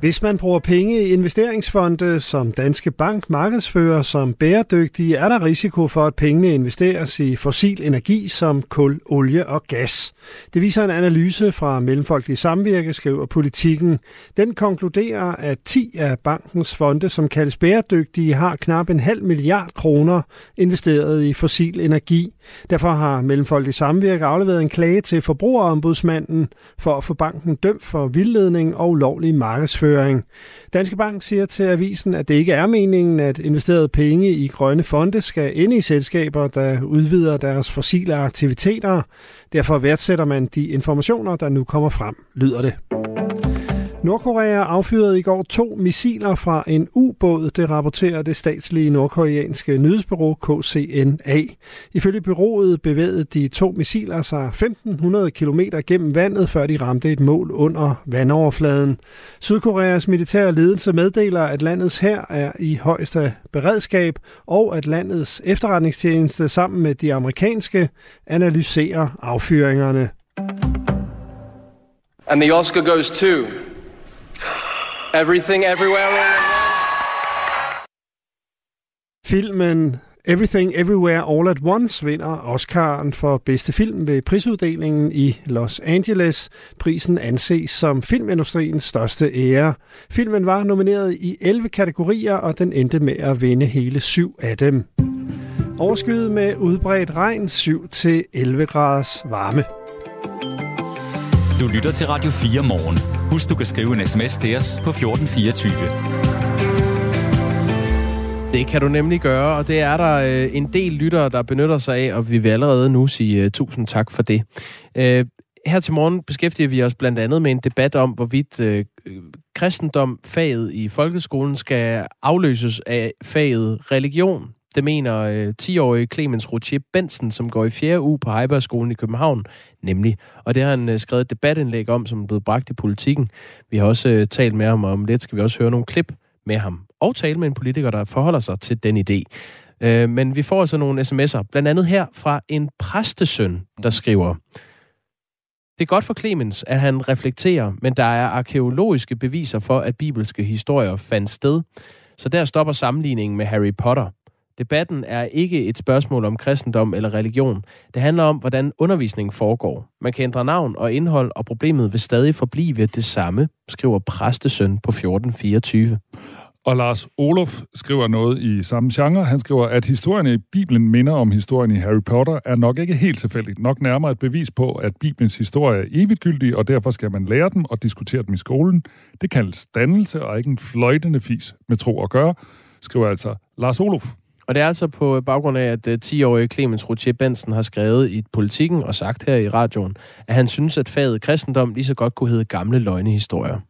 Hvis man bruger penge i investeringsfonde, som Danske Bank markedsfører som bæredygtige, er der risiko for, at pengene investeres i fossil energi som kul, olie og gas. Det viser en analyse fra Mellemfolkelig Samvirke, skriver politikken. Den konkluderer, at 10 af bankens fonde, som kaldes bæredygtige, har knap en halv milliard kroner investeret i fossil energi. Derfor har Mellemfolkelig Samvirke afleveret en klage til forbrugerombudsmanden for at få banken dømt for vildledning og ulovlig markedsføring høring. Danske Bank siger til avisen, at det ikke er meningen, at investerede penge i grønne fonde skal ind i selskaber, der udvider deres fossile aktiviteter. Derfor værdsætter man de informationer, der nu kommer frem, lyder det. Nordkorea affyrede i går to missiler fra en ubåd, det rapporterer det statslige nordkoreanske nyhedsbureau KCNA. Ifølge byrået bevægede de to missiler sig 1500 km gennem vandet, før de ramte et mål under vandoverfladen. Sydkoreas militære ledelse meddeler, at landets her er i højeste beredskab, og at landets efterretningstjeneste sammen med de amerikanske analyserer affyringerne. And the Oscar goes to Everything Everywhere Filmen Everything Everywhere All at Once vinder Oscar'en for bedste film ved prisuddelingen i Los Angeles. Prisen anses som filmindustriens største ære. Filmen var nomineret i 11 kategorier, og den endte med at vinde hele syv af dem. Overskyet med udbredt regn 7-11 graders varme. Du lytter til Radio 4 morgen. Husk, du kan skrive en sms til os på 1424. Det kan du nemlig gøre, og det er der øh, en del lyttere, der benytter sig af, og vi vil allerede nu sige øh, tusind tak for det. Øh, her til morgen beskæftiger vi os blandt andet med en debat om, hvorvidt øh, kristendom, faget i folkeskolen, skal afløses af faget religion. Det mener øh, 10-årige Clemens Routier Bensen, som går i 4. uge på Heibergskolen i København, nemlig. Og det har han øh, skrevet et debatindlæg om, som er blevet bragt i politikken. Vi har også øh, talt med ham om lidt, skal vi også høre nogle klip med ham og tale med en politiker, der forholder sig til den idé. Øh, men vi får altså nogle sms'er, blandt andet her fra en præstesøn, der skriver, det er godt for Clemens, at han reflekterer, men der er arkeologiske beviser for, at bibelske historier fandt sted. Så der stopper sammenligningen med Harry Potter. Debatten er ikke et spørgsmål om kristendom eller religion. Det handler om, hvordan undervisningen foregår. Man kan ændre navn og indhold, og problemet vil stadig forblive det samme, skriver præstesøn på 1424. Og Lars Olof skriver noget i samme genre. Han skriver, at historien i Bibelen minder om historien i Harry Potter, er nok ikke helt tilfældigt. Nok nærmere et bevis på, at Bibelens historie er evigtgyldig, og derfor skal man lære dem og diskutere dem i skolen. Det kaldes dannelse og ikke en fløjtende fis med tro at gøre, skriver altså Lars Olof. Og det er altså på baggrund af, at 10-årige øh, Clemens Routier Bensen har skrevet i Politikken og sagt her i radioen, at han synes, at faget kristendom lige så godt kunne hedde gamle løgnehistorier.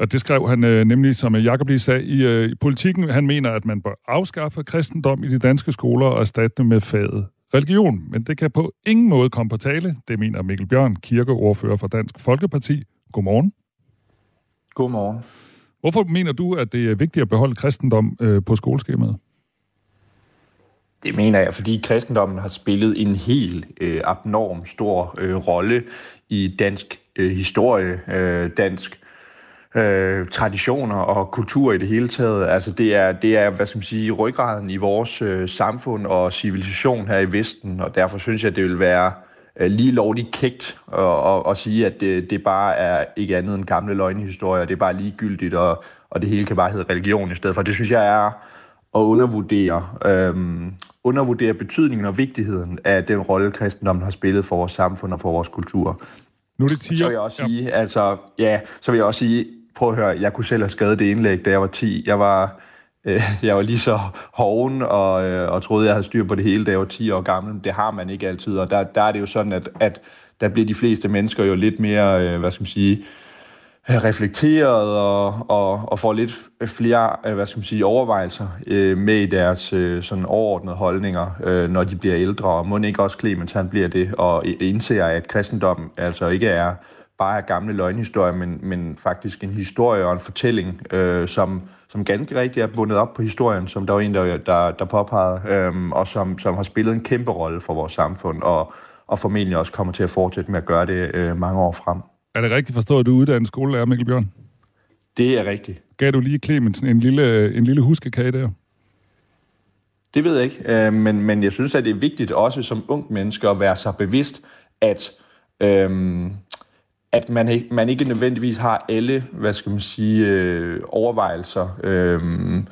Og det skrev han øh, nemlig, som Jacob lige sagde, i, øh, i politikken. Han mener, at man bør afskaffe kristendom i de danske skoler og erstatte med faget religion. Men det kan på ingen måde komme på tale. Det mener Mikkel Bjørn, kirkeordfører for Dansk Folkeparti. Godmorgen. Godmorgen. Hvorfor mener du, at det er vigtigt at beholde kristendom øh, på skoleskemaet? Det mener jeg, fordi kristendommen har spillet en helt øh, abnorm stor øh, rolle i dansk øh, historie, øh, dansk øh, traditioner og kultur i det hele taget. Altså det er, det er hvad skal man sige, ryggraden i vores øh, samfund og civilisation her i Vesten, og derfor synes jeg, det vil være øh, lige lovligt kægt at, at, at sige, at det, det bare er ikke andet end gamle løgnehistorier, det er bare ligegyldigt, og, og det hele kan bare hedde religion i stedet for. Det synes jeg er at undervurdere, øhm, undervurdere betydningen og vigtigheden af den rolle, kristendommen har spillet for vores samfund og for vores kultur. Nu er det 10 Så vil jeg også sige, ja. altså, ja, så vil jeg også sige, prøv at høre, jeg kunne selv have skrevet det indlæg, da jeg var 10. Jeg var, øh, jeg var lige så hoven og, øh, og troede, jeg havde styr på det hele, da jeg var 10 år gammel. Det har man ikke altid, og der, der er det jo sådan, at, at der bliver de fleste mennesker jo lidt mere, øh, hvad skal man sige, reflekteret og, og, og får lidt flere øh, hvad skal man sige, overvejelser øh, med i deres øh, sådan overordnede holdninger, øh, når de bliver ældre. Og må ikke også Clemens han bliver det, og indser, at kristendom altså ikke er bare er gamle løgnhistorier, men, men faktisk en historie og en fortælling, øh, som, som ganske rigtigt er bundet op på historien, som der var en, der, der, der påpegede, øh, og som, som har spillet en kæmpe rolle for vores samfund, og, og formentlig også kommer til at fortsætte med at gøre det øh, mange år frem. Er det rigtigt forstået, at du er uddannet skolelærer, Mikkel Bjørn? Det er rigtigt. Gav du lige Clemensen en lille, en lille huskekage der? Det ved jeg ikke, øh, men, men jeg synes, at det er vigtigt også som ung menneske at være så bevidst, at, øhm, at man, ikke, man ikke nødvendigvis har alle, hvad skal man sige, øh, overvejelser øhm,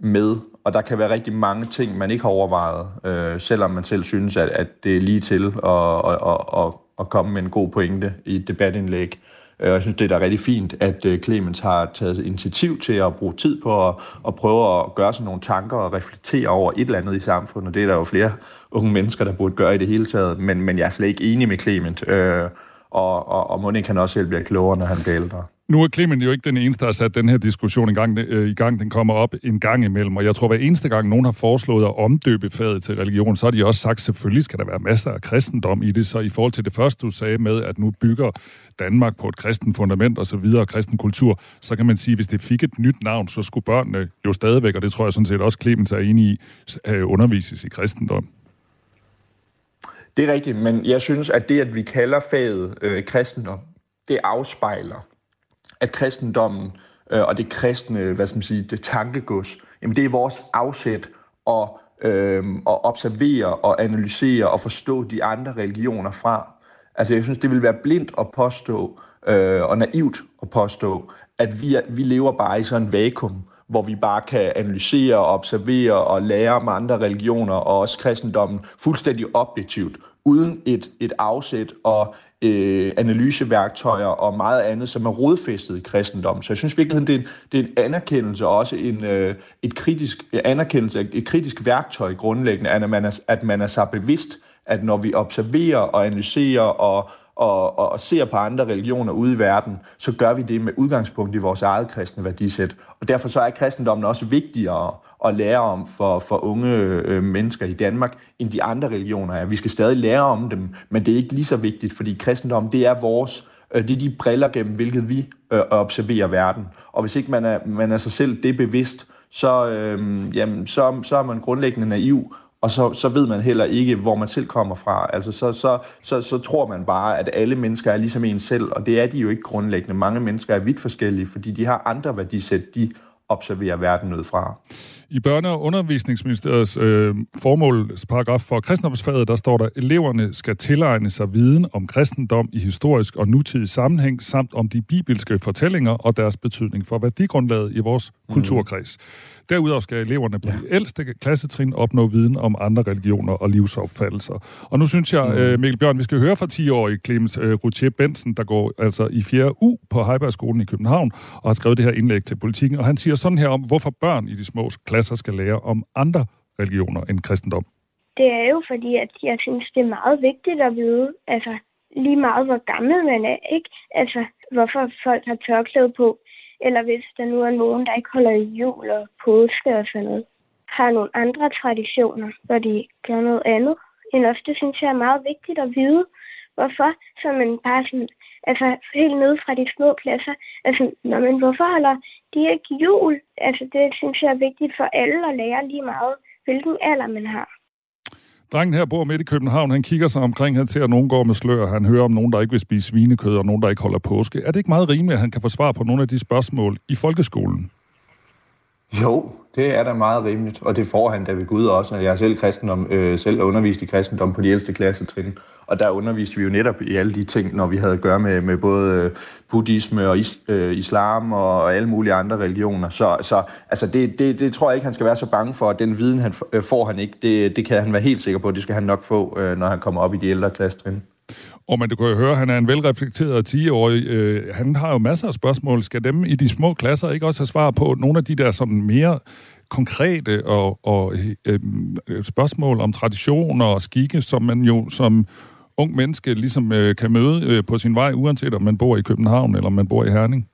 med. Og der kan være rigtig mange ting, man ikke har overvejet, øh, selvom man selv synes, at, at det er lige til at, at, at, at, at komme med en god pointe i et debatindlæg. Øh, og jeg synes, det er da rigtig fint, at øh, Clemens har taget initiativ til at bruge tid på at, at prøve at gøre sig nogle tanker og reflektere over et eller andet i samfundet. Det er der jo flere unge mennesker, der burde gøre i det hele taget. Men, men jeg er slet ikke enig med Clement. Øh, og, og, og Monik kan også selv blive klogere, når han bliver ældre. Nu er Clement jo ikke den eneste, der har sat den her diskussion i gang, øh, i gang. Den kommer op en gang imellem, og jeg tror, hver eneste gang nogen har foreslået at omdøbe faget til religion, så har de også sagt, selvfølgelig skal der være masser af kristendom i det. Så i forhold til det første, du sagde med, at nu bygger Danmark på et kristen fundament og så videre, kristen kultur, så kan man sige, at hvis det fik et nyt navn, så skulle børnene jo stadigvæk, og det tror jeg sådan set også Clemens er enig i, øh, undervises i kristendom. Det er rigtigt, men jeg synes, at det, at vi kalder faget øh, kristendom, det afspejler, at kristendommen øh, og det kristne, hvad skal man sige, det tankegods, jamen det er vores afsæt og øh, at observere og analysere og forstå de andre religioner fra. Altså jeg synes, det vil være blindt at påstå, øh, og naivt at påstå, at vi, er, vi lever bare i sådan en vakuum, hvor vi bare kan analysere og observere og lære om andre religioner og også kristendommen fuldstændig objektivt, uden et, et afsæt og øh, analyseværktøjer og meget andet, som er rodfæstet i kristendommen. Så jeg synes virkelig, det er en, det er en anerkendelse og også en, øh, et kritisk anerkendelse, et kritisk værktøj grundlæggende, at man er, at man er så bevidst, at når vi observerer og analyserer og og, og, og ser på andre religioner ude i verden, så gør vi det med udgangspunkt i vores eget kristne værdisæt. Og derfor så er kristendommen også vigtigere at lære om for, for unge øh, mennesker i Danmark, end de andre religioner er. Vi skal stadig lære om dem, men det er ikke lige så vigtigt, fordi kristendommen, det er vores øh, det er de briller gennem, hvilket vi øh, observerer verden. Og hvis ikke man er, man er sig selv det bevidst, så, øh, jamen, så, så er man grundlæggende naiv, og så, så ved man heller ikke, hvor man selv kommer fra. Altså, så, så, så, så tror man bare, at alle mennesker er ligesom en selv, og det er de jo ikke grundlæggende. Mange mennesker er vidt forskellige, fordi de har andre værdisæt, de observerer verden ud fra. I Børne- og Undervisningsministeriets øh, formålsparagraf for kristendomsfaget, der står der, eleverne skal tilegne sig viden om kristendom i historisk og nutidig sammenhæng, samt om de bibelske fortællinger og deres betydning for værdigrundlaget i vores mm. kulturkreds. Derudover skal eleverne på ja. de ældste klassetrin opnå viden om andre religioner og livsopfattelser. Og nu synes jeg, øh, Mikkel Bjørn, vi skal høre fra 10-årige Clemens øh, Routier Bensen, der går altså i 4. U på Heibergskolen i København, og har skrevet det her indlæg til politikken. Og han siger sådan her om, hvorfor børn i de små klasser skal lære om andre religioner end kristendom. Det er jo fordi, at jeg synes, det er meget vigtigt at vide, altså lige meget hvor gammel man er, ikke? Altså, hvorfor folk har tørklæde på eller hvis der nu er nogen, der ikke holder jul og påske og sådan noget, har nogle andre traditioner, hvor de gør noget andet end os. Det synes jeg er meget vigtigt at vide. Hvorfor? Så man bare sådan, altså helt ned fra de små klasser, altså, når man, hvorfor holder de ikke jul? Altså det synes jeg er vigtigt for alle at lære lige meget, hvilken alder man har. Drengen her bor midt i København, han kigger sig omkring, han ser, at nogen går med slør, han hører om nogen, der ikke vil spise svinekød, og nogen, der ikke holder påske. Er det ikke meget rimeligt, at han kan få svar på nogle af de spørgsmål i folkeskolen? Jo, det er da meget rimeligt, og det får han da ved Gud også. Jeg er selv, kristendom, øh, selv undervist i kristendom på de ældste klassetrin, og der underviste vi jo netop i alle de ting, når vi havde at gøre med, med både øh, buddhisme og is, øh, islam og, og alle mulige andre religioner. Så, så altså det, det, det tror jeg ikke, han skal være så bange for, at den viden, han øh, får han ikke, det, det kan han være helt sikker på, det skal han nok få, øh, når han kommer op i de ældre klassetrin. Og man, du kan jo høre, at han er en velreflekteret 10-årig. Øh, han har jo masser af spørgsmål. Skal dem i de små klasser ikke også have svar på nogle af de der sådan mere konkrete og, og øh, øh spørgsmål om traditioner og skikke, som man jo som ung menneske ligesom øh, kan møde øh, på sin vej, uanset om man bor i København eller om man bor i Herning?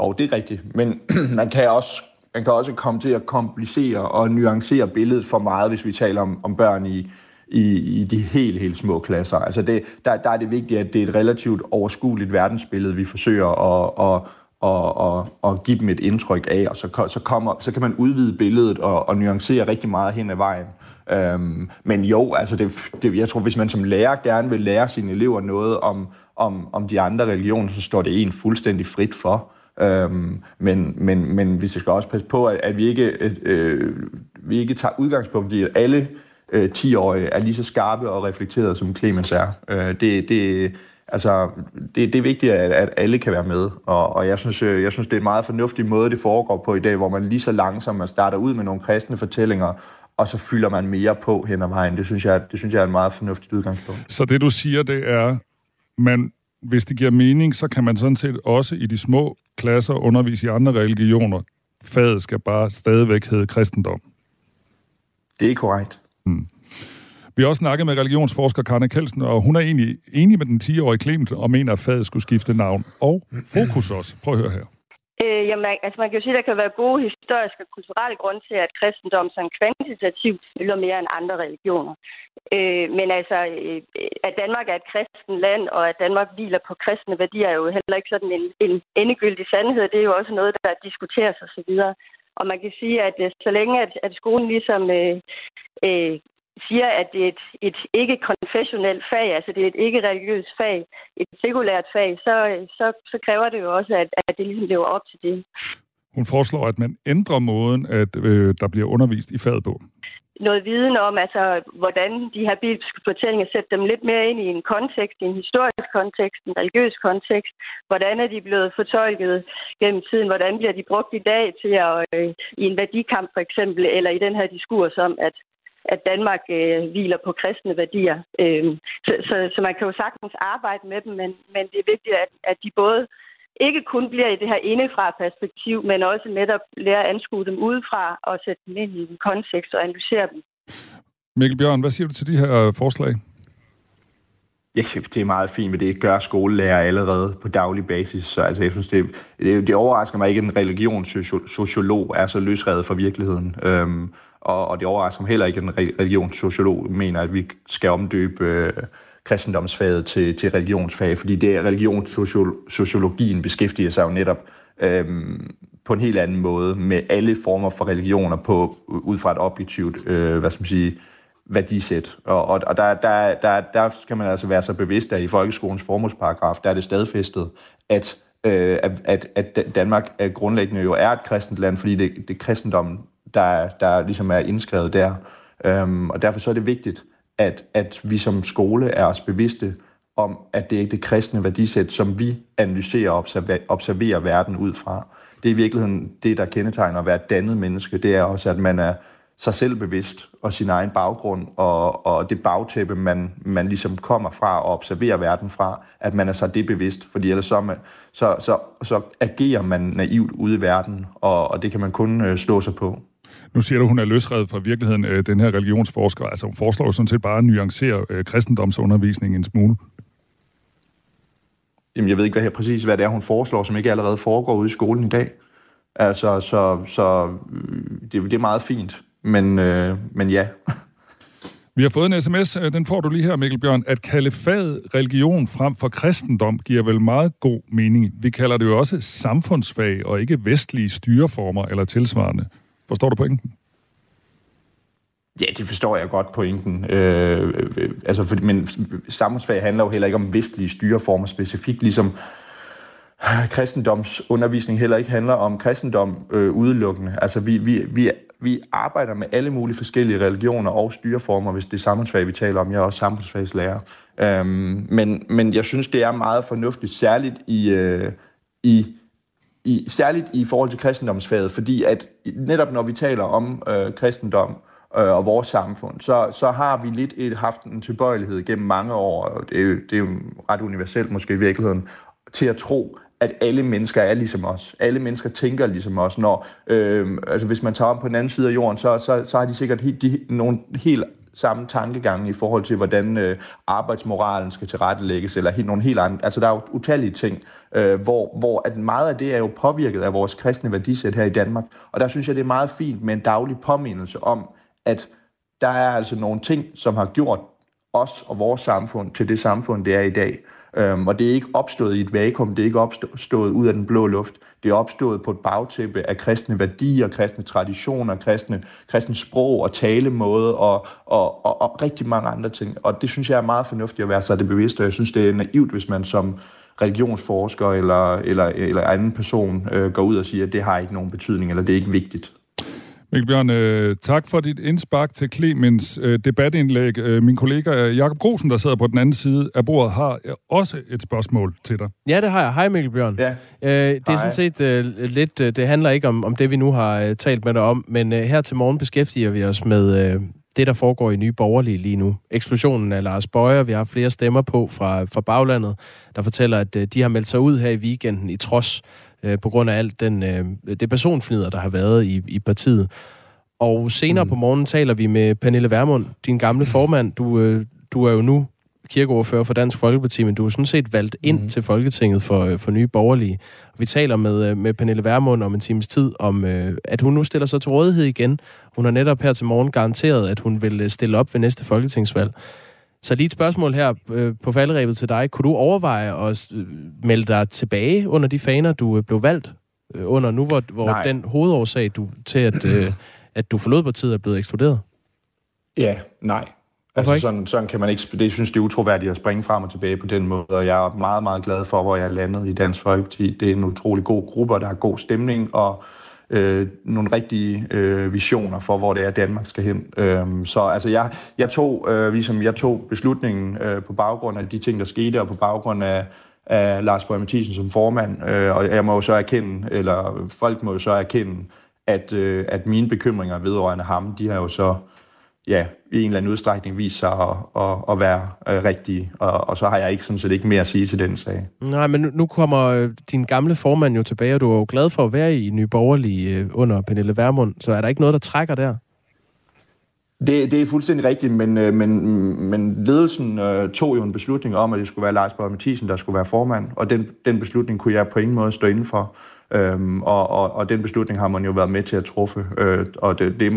Jo, det er rigtigt. Men man kan også man kan også komme til at komplicere og nuancere billedet for meget, hvis vi taler om, om børn i, i, i de helt, helt små klasser. Altså det, der, der er det vigtigt, at det er et relativt overskueligt verdensbillede, vi forsøger at, at, og, og, og give dem et indtryk af, og så, så, kommer, så kan man udvide billedet og, og nuancere rigtig meget hen ad vejen. Øhm, men jo, altså det, det, jeg tror, hvis man som lærer gerne vil lære sine elever noget om, om, om de andre religioner, så står det en fuldstændig frit for. Øhm, men, men, men vi skal også passe på, at, at vi, ikke, øh, vi ikke tager udgangspunkt i, at alle øh, 10-årige er lige så skarpe og reflekterede, som Clemens er. Øh, det, det, altså, det, det er vigtigt, at, at alle kan være med, og, og jeg, synes, øh, jeg synes, det er en meget fornuftig måde, det foregår på i dag, hvor man lige så langsomt man starter ud med nogle kristne fortællinger, og så fylder man mere på hen ad vejen. Det synes jeg, det synes jeg er en meget fornuftigt udgangspunkt. Så det, du siger, det er, man, hvis det giver mening, så kan man sådan set også i de små klasser undervise i andre religioner. Faget skal bare stadigvæk hedde kristendom. Det er korrekt. Hmm. Vi har også snakket med religionsforsker Karne Kelsen, og hun er egentlig enig med den 10-årige Clement og mener, at faget skulle skifte navn. Og fokus også. Prøv at høre her. Øh, jamen, altså man kan jo sige, at der kan være gode historiske og kulturelle grunde til, at kristendom som kvantitativt fylder mere end andre religioner. Øh, men altså, øh, at Danmark er et kristen land, og at Danmark hviler på kristne værdier, er jo heller ikke sådan en, en endegyldig sandhed. Det er jo også noget, der diskuteres osv. Og man kan sige, at øh, så længe at, at skolen ligesom øh, øh, siger, at det er et, et ikke-konfessionelt fag, altså det er et ikke-religiøst fag, et sekulært fag, så, så, så kræver det jo også, at, at det ligesom lever op til det. Hun foreslår, at man ændrer måden, at øh, der bliver undervist i faget på. Noget viden om, altså, hvordan de her bibelske fortællinger sætter dem lidt mere ind i en kontekst, i en historisk kontekst, en religiøs kontekst. Hvordan er de blevet fortolket gennem tiden? Hvordan bliver de brugt i dag til at, øh, i en værdikamp for eksempel, eller i den her diskurs om, at at Danmark øh, hviler på kristne værdier. Øh, så, så, så man kan jo sagtens arbejde med dem, men, men det er vigtigt, at, at de både ikke kun bliver i det her indefra-perspektiv, men også netop lære at anskue dem udefra og sætte dem ind i en kontekst og analysere dem. Mikkel Bjørn, hvad siger du til de her øh, forslag? Ja, det er meget fint, men det gør skolelærer allerede på daglig basis. Så altså, jeg synes, det, det, det overrasker mig ikke, at en religionssociolog er så løsredet fra virkeligheden. Øhm, og, og det overrasker mig heller ikke, at en religionssociolog mener, at vi skal omdøbe øh, kristendomsfaget til, til religionsfag, fordi det religionssociologien beskæftiger sig jo netop øh, på en helt anden måde med alle former for religioner på, ud fra et objektivt, øh, hvad skal man sige, værdisæt. Og, og, og der, der, der, der skal man altså være så bevidst, at i folkeskolens formålsparagraf, der er det stadfæstet, at, øh, at, at Danmark er grundlæggende jo er et kristent land, fordi det, det kristendommen, der, der ligesom er indskrevet der. Øhm, og derfor så er det vigtigt, at, at vi som skole er os bevidste om, at det er ikke det kristne værdisæt, som vi analyserer og observerer, observerer verden ud fra. Det er i virkeligheden det, der kendetegner at være et dannet menneske. Det er også, at man er sig selv bevidst og sin egen baggrund og, og det bagtæppe, man, man ligesom kommer fra og observerer verden fra, at man er sig det bevidst, fordi ellers så, man, så, så, så agerer man naivt ude i verden, og, og det kan man kun øh, slå sig på. Nu siger du, hun er løsredet fra virkeligheden, øh, den her religionsforsker. Altså hun foreslår sådan set bare at nuancere øh, kristendomsundervisningen en smule. Jamen, jeg ved ikke hvad her, præcis, hvad det er, hun foreslår, som ikke allerede foregår ude i skolen i dag. Altså, så, så øh, det, det er meget fint. Men, øh, men ja. Vi har fået en sms, øh, den får du lige her, Mikkel Bjørn. At kalde fad religion frem for kristendom giver vel meget god mening. Vi kalder det jo også samfundsfag og ikke vestlige styreformer eller tilsvarende. Forstår du pointen? Ja, det forstår jeg godt pointen. Øh, øh, altså, for, men samfundsfag handler jo heller ikke om vestlige styreformer specifikt, ligesom kristendomsundervisning heller ikke handler om kristendom øh, udelukkende. Altså, vi, vi, vi, vi arbejder med alle mulige forskellige religioner og styreformer, hvis det er samfundsfag, vi taler om. Jeg er også samfundsfagslærer. Øhm, men, men jeg synes, det er meget fornuftigt, særligt i, øh, i, i, særligt i forhold til kristendomsfaget, fordi at netop når vi taler om øh, kristendom øh, og vores samfund, så, så har vi lidt et, haft en tilbøjelighed gennem mange år, og det er, jo, det er jo ret universelt måske i virkeligheden, til at tro, at alle mennesker er ligesom os. Alle mennesker tænker ligesom os. Når, øh, altså hvis man tager om på den anden side af jorden, så, så, så har de sikkert helt, de, nogle helt samme tankegang i forhold til, hvordan øh, arbejdsmoralen skal tilrettelægges, eller helt, nogle helt andre. Altså, der er jo utallige ting, øh, hvor, hvor at meget af det er jo påvirket af vores kristne værdisæt her i Danmark. Og der synes jeg, det er meget fint med en daglig påmindelse om, at der er altså nogle ting, som har gjort os og vores samfund til det samfund, det er i dag. Øhm, og det er ikke opstået i et vakuum, det er ikke opstået ud af den blå luft. Det er opstået på et bagtæppe af kristne værdier, kristne traditioner, kristne, kristne sprog og talemåde og, og, og, og rigtig mange andre ting. Og det synes jeg er meget fornuftigt at være sig det bevidst, og jeg synes, det er naivt, hvis man som religionsforsker eller, eller, eller anden person øh, går ud og siger, at det har ikke nogen betydning, eller det er ikke vigtigt. Mikkel Bjørn, øh, tak for dit indspark til Clemens øh, debatindlæg. Øh, min kollega Jakob Grosen, der sidder på den anden side af bordet, har også et spørgsmål til dig. Ja, det har jeg. Hej Mikkel Bjørn. Ja. Øh, det er sådan set øh, lidt, øh, det handler ikke om, om det, vi nu har øh, talt med dig om, men øh, her til morgen beskæftiger vi os med øh, det, der foregår i Nye Borgerlige lige nu. Eksplosionen af Lars Bøjer, vi har flere stemmer på fra, fra baglandet, der fortæller, at øh, de har meldt sig ud her i weekenden i trods øh, på grund af alt den, øh, det personfnider, der har været i, i partiet. Og senere mm. på morgenen taler vi med Pernille Vermund, din gamle formand. Du, øh, du er jo nu kirkeordfører for Dansk Folkeparti, men du er sådan set valgt ind mm. til Folketinget for, øh, for nye borgerlige. Vi taler med, øh, med Pernille Vermund om en times tid, om øh, at hun nu stiller sig til rådighed igen. Hun har netop her til morgen garanteret, at hun vil stille op ved næste folketingsvalg. Så lige et spørgsmål her øh, på falderæbet til dig. Kunne du overveje at øh, melde dig tilbage under de faner, du øh, blev valgt øh, under nu, hvor, hvor den hovedårsag du, til, at, øh, at du forlod partiet er blevet eksploderet? Ja, nej. Altså, sådan, sådan kan man ikke... Det synes, det er utroværdigt at springe frem og tilbage på den måde, og jeg er meget, meget glad for, hvor jeg er landet i Dansk Folkeparti. Det er en utrolig god gruppe, og der er god stemning, og øh, nogle rigtige øh, visioner for, hvor det er, Danmark skal hen. Øh, så altså, jeg, jeg, tog, øh, ligesom, jeg tog beslutningen øh, på baggrund af de ting, der skete, og på baggrund af, af Lars Borg Mathisen som formand, øh, og jeg må jo så erkende, eller folk må jo så erkende, at, øh, at mine bekymringer vedrørende ham, de har jo så ja, i en eller anden udstrækning vist sig at, at, at være øh, rigtige, og, og så har jeg ikke sådan set ikke mere at sige til den sag. Nej, men nu kommer øh, din gamle formand jo tilbage, og du er jo glad for at være i Nye Borgerlige øh, under Pernille Vermund, så er der ikke noget, der trækker der? Det, det er fuldstændig rigtigt, men, øh, men, men ledelsen øh, tog jo en beslutning om, at det skulle være Lars Borg Mathisen, der skulle være formand, og den, den beslutning kunne jeg på ingen måde stå inden for. Øhm, og, og, og den beslutning har man jo været med til at truffe, øh, og det, det,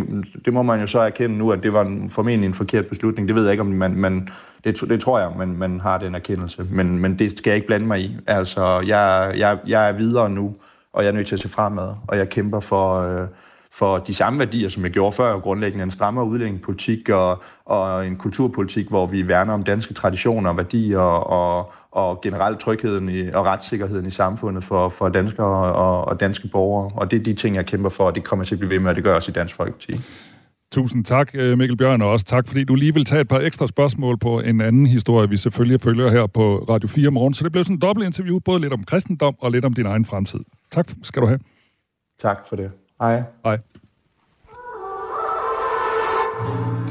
det må man jo så erkende nu, at det var en, formentlig en forkert beslutning. Det ved jeg ikke, om man, man det, det tror jeg, man, man har den erkendelse, men, men det skal jeg ikke blande mig i. Altså, jeg, jeg, jeg er videre nu, og jeg er nødt til at se fremad, og jeg kæmper for, øh, for de samme værdier, som jeg gjorde før, grundlæggende en strammere udlændingepolitik og, og en kulturpolitik, hvor vi værner om danske traditioner og værdier og, og generelt trygheden i, og retssikkerheden i samfundet for, for danskere og, og danske borgere. Og det er de ting, jeg kæmper for, og det kommer til at blive ved med, og det gør også i Dansk Folkeparti. Tusind tak, øh, Mikkel Bjørn, og også tak, fordi du lige vil tage et par ekstra spørgsmål på en anden historie, vi selvfølgelig følger her på Radio 4 morgen. Så det blev sådan en dobbelt interview, både lidt om kristendom og lidt om din egen fremtid. Tak skal du have. Tak for det. Hej. Hej.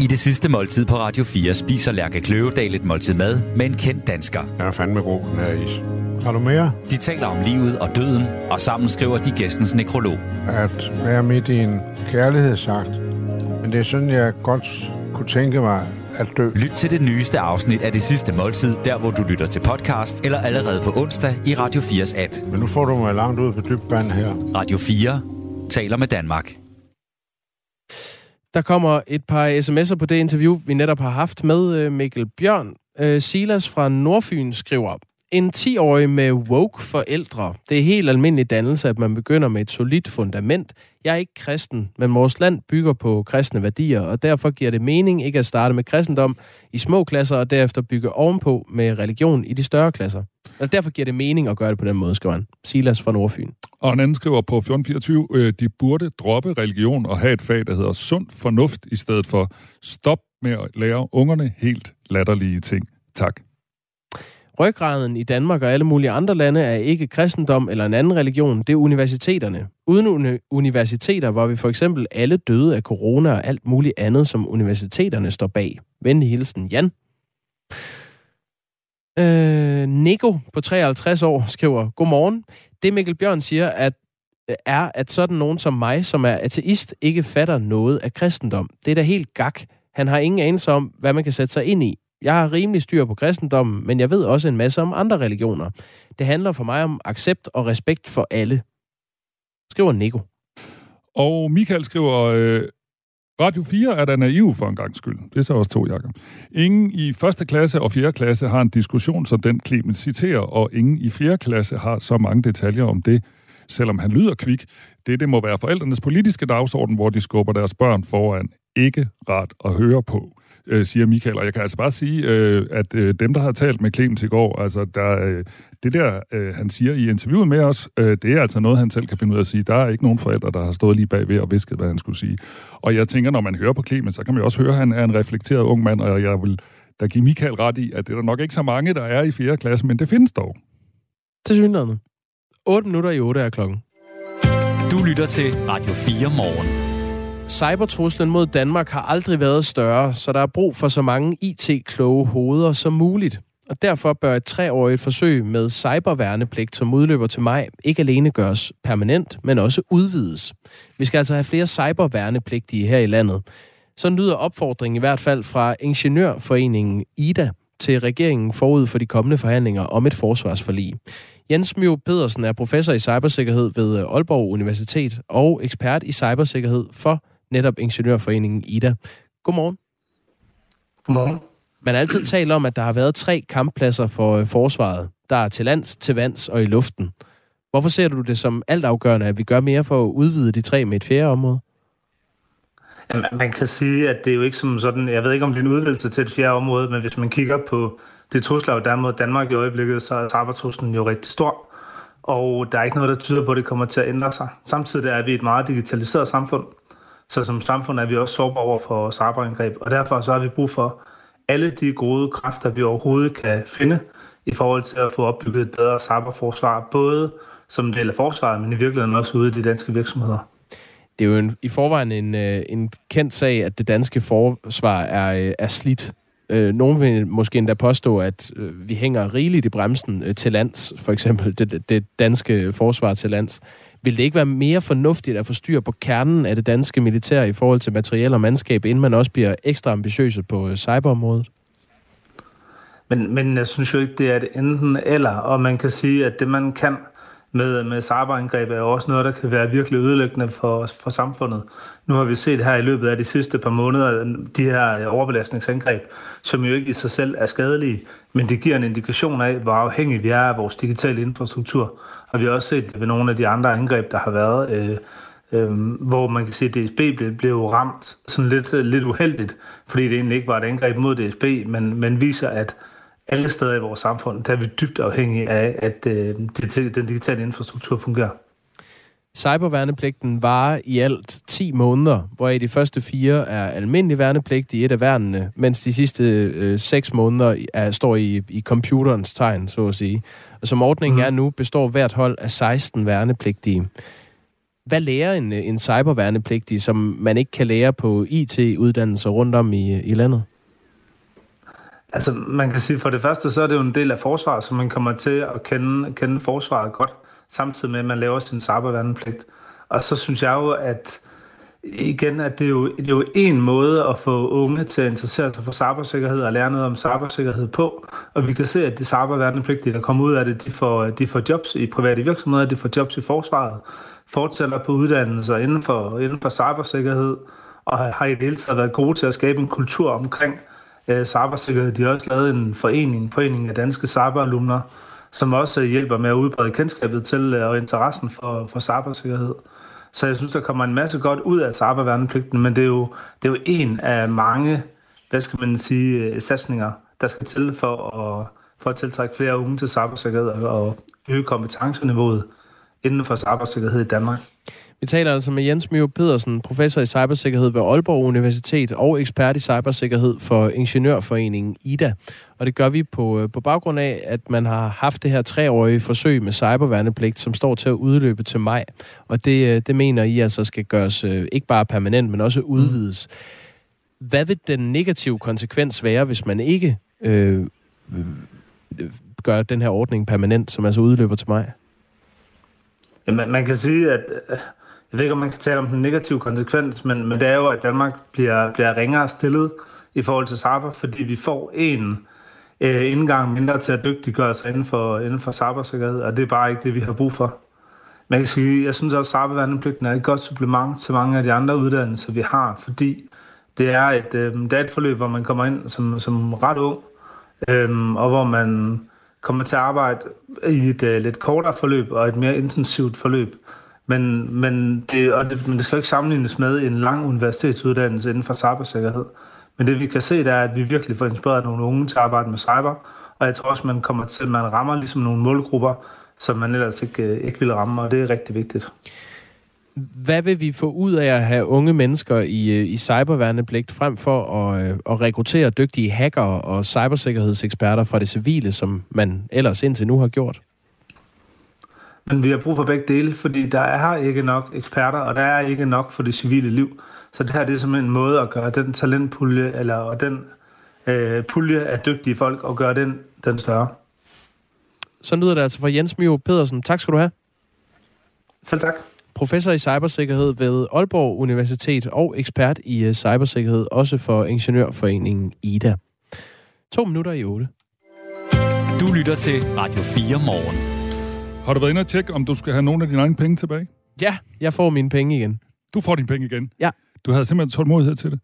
I det sidste måltid på Radio 4 spiser Lærke Kløvedal et måltid mad med en kendt dansker. Jeg er fandme god, den her is. Har du mere? De taler om livet og døden, og sammen skriver de gæstens nekrolog. At være midt i en kærlighedsagt. Men det er sådan, jeg godt kunne tænke mig at dø. Lyt til det nyeste afsnit af Det Sidste Måltid, der hvor du lytter til podcast, eller allerede på onsdag i Radio 4's app. Men nu får du mig langt ud på dybvand her. Radio 4 taler med Danmark. Der kommer et par sms'er på det interview, vi netop har haft med øh, Mikkel Bjørn. Øh, Silas fra Nordfyn skriver, en 10-årig med woke forældre. Det er helt almindelig dannelse, at man begynder med et solidt fundament. Jeg er ikke kristen, men vores land bygger på kristne værdier, og derfor giver det mening ikke at starte med kristendom i små klasser, og derefter bygge ovenpå med religion i de større klasser. Og derfor giver det mening at gøre det på den måde, skriver han. Silas fra Nordfyn. Og en anden skriver på 1424, øh, de burde droppe religion og have et fag, der hedder sund fornuft, i stedet for stop med at lære ungerne helt latterlige ting. Tak. Ryggraden i Danmark og alle mulige andre lande er ikke kristendom eller en anden religion, det er universiteterne. Uden uni- universiteter var vi for eksempel alle døde af corona og alt muligt andet, som universiteterne står bag. Venlig hilsen, Jan. Øh, Nico på 53 år skriver, Godmorgen. Det Mikkel Bjørn siger, at er, at sådan nogen som mig, som er ateist, ikke fatter noget af kristendom. Det er da helt gak. Han har ingen anelse om, hvad man kan sætte sig ind i. Jeg har rimelig styr på kristendommen, men jeg ved også en masse om andre religioner. Det handler for mig om accept og respekt for alle. Skriver Nico. Og Michael skriver, øh, Radio 4 er da naiv for en gang skyld. Det er så også to, Jakob. Ingen i første klasse og fjerde klasse har en diskussion, som den Clemens citerer, og ingen i fjerde klasse har så mange detaljer om det, selvom han lyder kvik. Det, det må være forældrenes politiske dagsorden, hvor de skubber deres børn foran. Ikke rart at høre på øh, siger Michael. Og jeg kan altså bare sige, øh, at øh, dem, der har talt med Clemens i går, altså der, øh, det der, øh, han siger i interviewet med os, øh, det er altså noget, han selv kan finde ud af at sige. Der er ikke nogen forældre, der har stået lige bagved og visket, hvad han skulle sige. Og jeg tænker, når man hører på Clemens, så kan man jo også høre, at han er en reflekteret ung mand, og jeg vil der give Michael ret i, at det er der nok ikke så mange, der er i 4. klasse, men det findes dog. Til synligheden. 8 minutter i 8 er klokken. Du lytter til Radio 4 morgen. Cybertruslen mod Danmark har aldrig været større, så der er brug for så mange IT-kloge hoveder som muligt. Og derfor bør et treårigt forsøg med cyberværnepligt, som udløber til maj, ikke alene gøres permanent, men også udvides. Vi skal altså have flere cyberværnepligtige her i landet. Så lyder opfordringen i hvert fald fra Ingeniørforeningen IDA til regeringen forud for de kommende forhandlinger om et forsvarsforlig. Jens Mjø Pedersen er professor i cybersikkerhed ved Aalborg Universitet og ekspert i cybersikkerhed for netop Ingeniørforeningen IDA. Godmorgen. Godmorgen. Man har altid talt om, at der har været tre kamppladser for øh, forsvaret. Der er til lands, til vands og i luften. Hvorfor ser du det som altafgørende, at vi gør mere for at udvide de tre med et fjerde område? Jamen, man kan sige, at det er jo ikke som sådan, jeg ved ikke om det er en udvidelse til et fjerde område, men hvis man kigger på det trusler, der er mod Danmark i øjeblikket, så er cybertruslen jo rigtig stor. Og der er ikke noget, der tyder på, at det kommer til at ændre sig. Samtidig er vi et meget digitaliseret samfund. Så som samfund er vi også sårbare over for cyberangreb, og derfor så har vi brug for alle de gode kræfter, vi overhovedet kan finde i forhold til at få opbygget et bedre cyberforsvar, både som del af forsvaret, men i virkeligheden også ude i de danske virksomheder. Det er jo en, i forvejen en, øh, en kendt sag, at det danske forsvar er, øh, er slidt. Nogle nogen vil måske endda påstå, at vi hænger rigeligt i bremsen til lands, for eksempel det, det danske forsvar til lands. Vil det ikke være mere fornuftigt at få styr på kernen af det danske militær i forhold til materiel og mandskab, inden man også bliver ekstra ambitiøse på øh, cyberområdet? Men, men jeg synes jo ikke, det er det enten eller, og man kan sige, at det man kan med, med cyberangreb er jo også noget, der kan være virkelig ødelæggende for, for samfundet. Nu har vi set her i løbet af de sidste par måneder, de her overbelastningsangreb, som jo ikke i sig selv er skadelige, men det giver en indikation af, hvor afhængige vi er af vores digitale infrastruktur. Og vi har også set ved nogle af de andre angreb, der har været, øh, øh, hvor man kan sige, at DSB blev, blev ramt sådan lidt, lidt uheldigt, fordi det egentlig ikke var et angreb mod DSB, men, men viser, at alle steder i vores samfund, der er vi dybt afhængige af, at øh, den digitale infrastruktur fungerer. Cyberværnepligten var i alt 10 måneder, hvor de første fire er almindelig værnepligt i et af værnene, mens de sidste øh, 6 måneder er, står i, i computerens tegn, så at sige. Og som ordningen mm. er nu, består hvert hold af 16 værnepligtige. Hvad lærer en, en cyberværnepligtig, som man ikke kan lære på IT-uddannelser rundt om i, i landet? Altså, man kan sige, for det første, så er det jo en del af forsvaret, så man kommer til at kende, kende forsvaret godt, samtidig med, at man laver sin cyberværnepligt. Og så synes jeg jo, at igen, at det er, jo, det er jo en måde at få unge til at interessere sig for cybersikkerhed og lære noget om cybersikkerhed på. Og vi kan se, at de cyberværnepligtige, der kommer ud af det, de får, de får jobs i private virksomheder, de får jobs i forsvaret, fortsætter på uddannelser inden for, inden for cybersikkerhed, og har i det hele taget været gode til at skabe en kultur omkring øh, cybersikkerhed. De har også lavet en forening, forening af danske cyberalumner, som også hjælper med at udbrede kendskabet til øh, og interessen for, for cybersikkerhed. Så jeg synes, der kommer en masse godt ud af cyberværnepligten, men det er jo, det er jo en af mange, hvad skal man sige, øh, satsninger, der skal til for at, for at tiltrække flere unge til cybersikkerhed og øge kompetenceniveauet inden for cybersikkerhed i Danmark. Vi taler altså med Jens Mio Pedersen, professor i cybersikkerhed ved Aalborg Universitet og ekspert i cybersikkerhed for Ingeniørforeningen IDA. Og det gør vi på, øh, på baggrund af, at man har haft det her treårige forsøg med cyberværnepligt, som står til at udløbe til maj. Og det, øh, det mener I altså skal gøres øh, ikke bare permanent, men også udvides. Hvad vil den negative konsekvens være, hvis man ikke øh, gør den her ordning permanent, som altså udløber til maj? Ja, man, man kan sige, at jeg ved ikke, om man kan tale om den negative konsekvens, men, men det er jo, at Danmark bliver, bliver ringere stillet i forhold til cyber, fordi vi får en øh, indgang mindre til at dygtiggøre sig inden for, inden for cybersikkerhed, og det er bare ikke det, vi har brug for. Men jeg, sige, jeg synes også, at cyberværnepligten er et godt supplement til mange af de andre uddannelser, vi har, fordi det er et, øh, det er et forløb, hvor man kommer ind som, som ret ung, øh, og hvor man kommer til at arbejde i et øh, lidt kortere forløb og et mere intensivt forløb. Men, men, det, og det, men det skal jo ikke sammenlignes med en lang universitetsuddannelse inden for cybersikkerhed. Men det vi kan se, det er, at vi virkelig får inspireret nogle unge til at arbejde med cyber, og jeg tror også, man kommer til, at man rammer ligesom nogle målgrupper, som man ellers ikke, øh, ikke ville ramme, og det er rigtig vigtigt. Hvad vil vi få ud af at have unge mennesker i, øh, i cyberværnepligt, frem for at, øh, at rekruttere dygtige hacker og cybersikkerhedseksperter fra det civile, som man ellers indtil nu har gjort? Men vi har brug for begge dele, fordi der er ikke nok eksperter, og der er ikke nok for det civile liv. Så det her det er simpelthen en måde at gøre den talentpulje, eller den øh, pulje af dygtige folk, og gøre den, den større. Så lyder det altså fra Jens Mio Pedersen. Tak skal du have. Selv tak. Professor i cybersikkerhed ved Aalborg Universitet og ekspert i øh, cybersikkerhed, også for Ingeniørforeningen IDA. To minutter i otte. Du lytter til Radio 4 morgen. Har du været inde og tjekke, om du skal have nogle af dine egne penge tilbage? Ja, jeg får mine penge igen. Du får dine penge igen? Ja. Du havde simpelthen tålmodighed til det?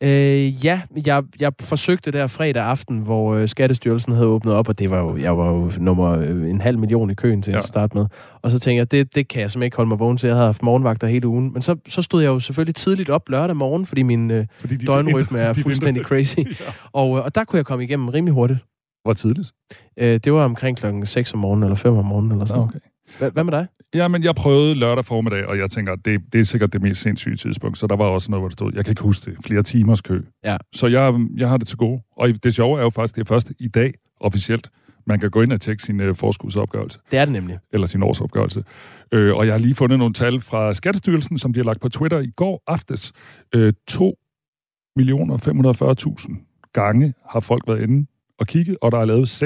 Øh, ja, jeg, jeg forsøgte der fredag aften, hvor øh, Skattestyrelsen havde åbnet op, og det var jo, jeg var jo nummer øh, en halv million i køen til ja. at starte med. Og så tænkte jeg, det, det kan jeg simpelthen ikke holde mig vågen til. Jeg havde haft morgenvagter hele ugen. Men så, så stod jeg jo selvfølgelig tidligt op lørdag morgen, fordi min øh, fordi døgnrytme er fuldstændig crazy. ja. og, øh, og der kunne jeg komme igennem rimelig hurtigt. Hvor tidligt? Øh, det var omkring klokken 6 om morgenen, eller 5 om morgenen, eller sådan okay. Hvad, hvad med dig? Ja, men jeg prøvede lørdag formiddag, og jeg tænker, det, det er sikkert det mest sindssyge tidspunkt. Så der var også noget, hvor der stod, jeg kan ikke huske det, flere timers kø. Ja. Så jeg, jeg har det til gode. Og det sjove er jo faktisk, det er først i dag officielt, man kan gå ind og tjekke sin uh, forskudsopgørelse. Det er det nemlig. Eller sin årsopgørelse. Øh, og jeg har lige fundet nogle tal fra Skattestyrelsen, som de har lagt på Twitter i går aftes. Øh, 2.540.000 gange har folk været inde og kigge, og der er lavet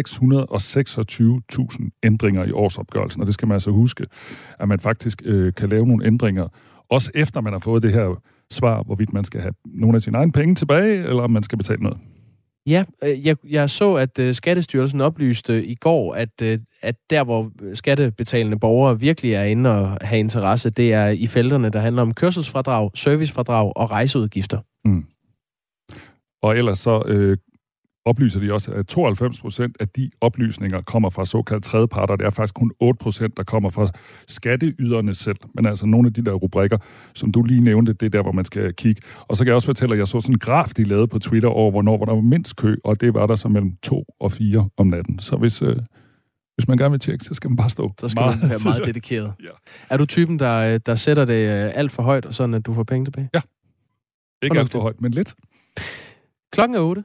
626.000 ændringer i årsopgørelsen, og det skal man altså huske, at man faktisk øh, kan lave nogle ændringer, også efter man har fået det her svar, hvorvidt man skal have nogle af sine egne penge tilbage, eller om man skal betale noget. Ja, øh, jeg, jeg så, at uh, Skattestyrelsen oplyste i går, at, uh, at der, hvor skattebetalende borgere virkelig er inde og have interesse, det er i felterne, der handler om kørselsfradrag, servicefradrag og rejseudgifter. Mm. Og ellers så øh, oplyser de også, at 92 procent af de oplysninger kommer fra såkaldt tredjeparter. Det er faktisk kun 8 procent, der kommer fra skatteyderne selv. Men altså nogle af de der rubrikker, som du lige nævnte, det er der, hvor man skal kigge. Og så kan jeg også fortælle, at jeg så sådan en graf, de lavede på Twitter over, hvornår hvor der var mindst kø, og det var der så mellem 2 og 4 om natten. Så hvis, øh, hvis man gerne vil tjekke, så skal man bare stå. Så skal meget. man være meget dedikeret. ja. Er du typen, der, der sætter det øh, alt for højt, sådan at du får penge tilbage? Ja. Ikke alt for højt, men lidt. Klokken er 8.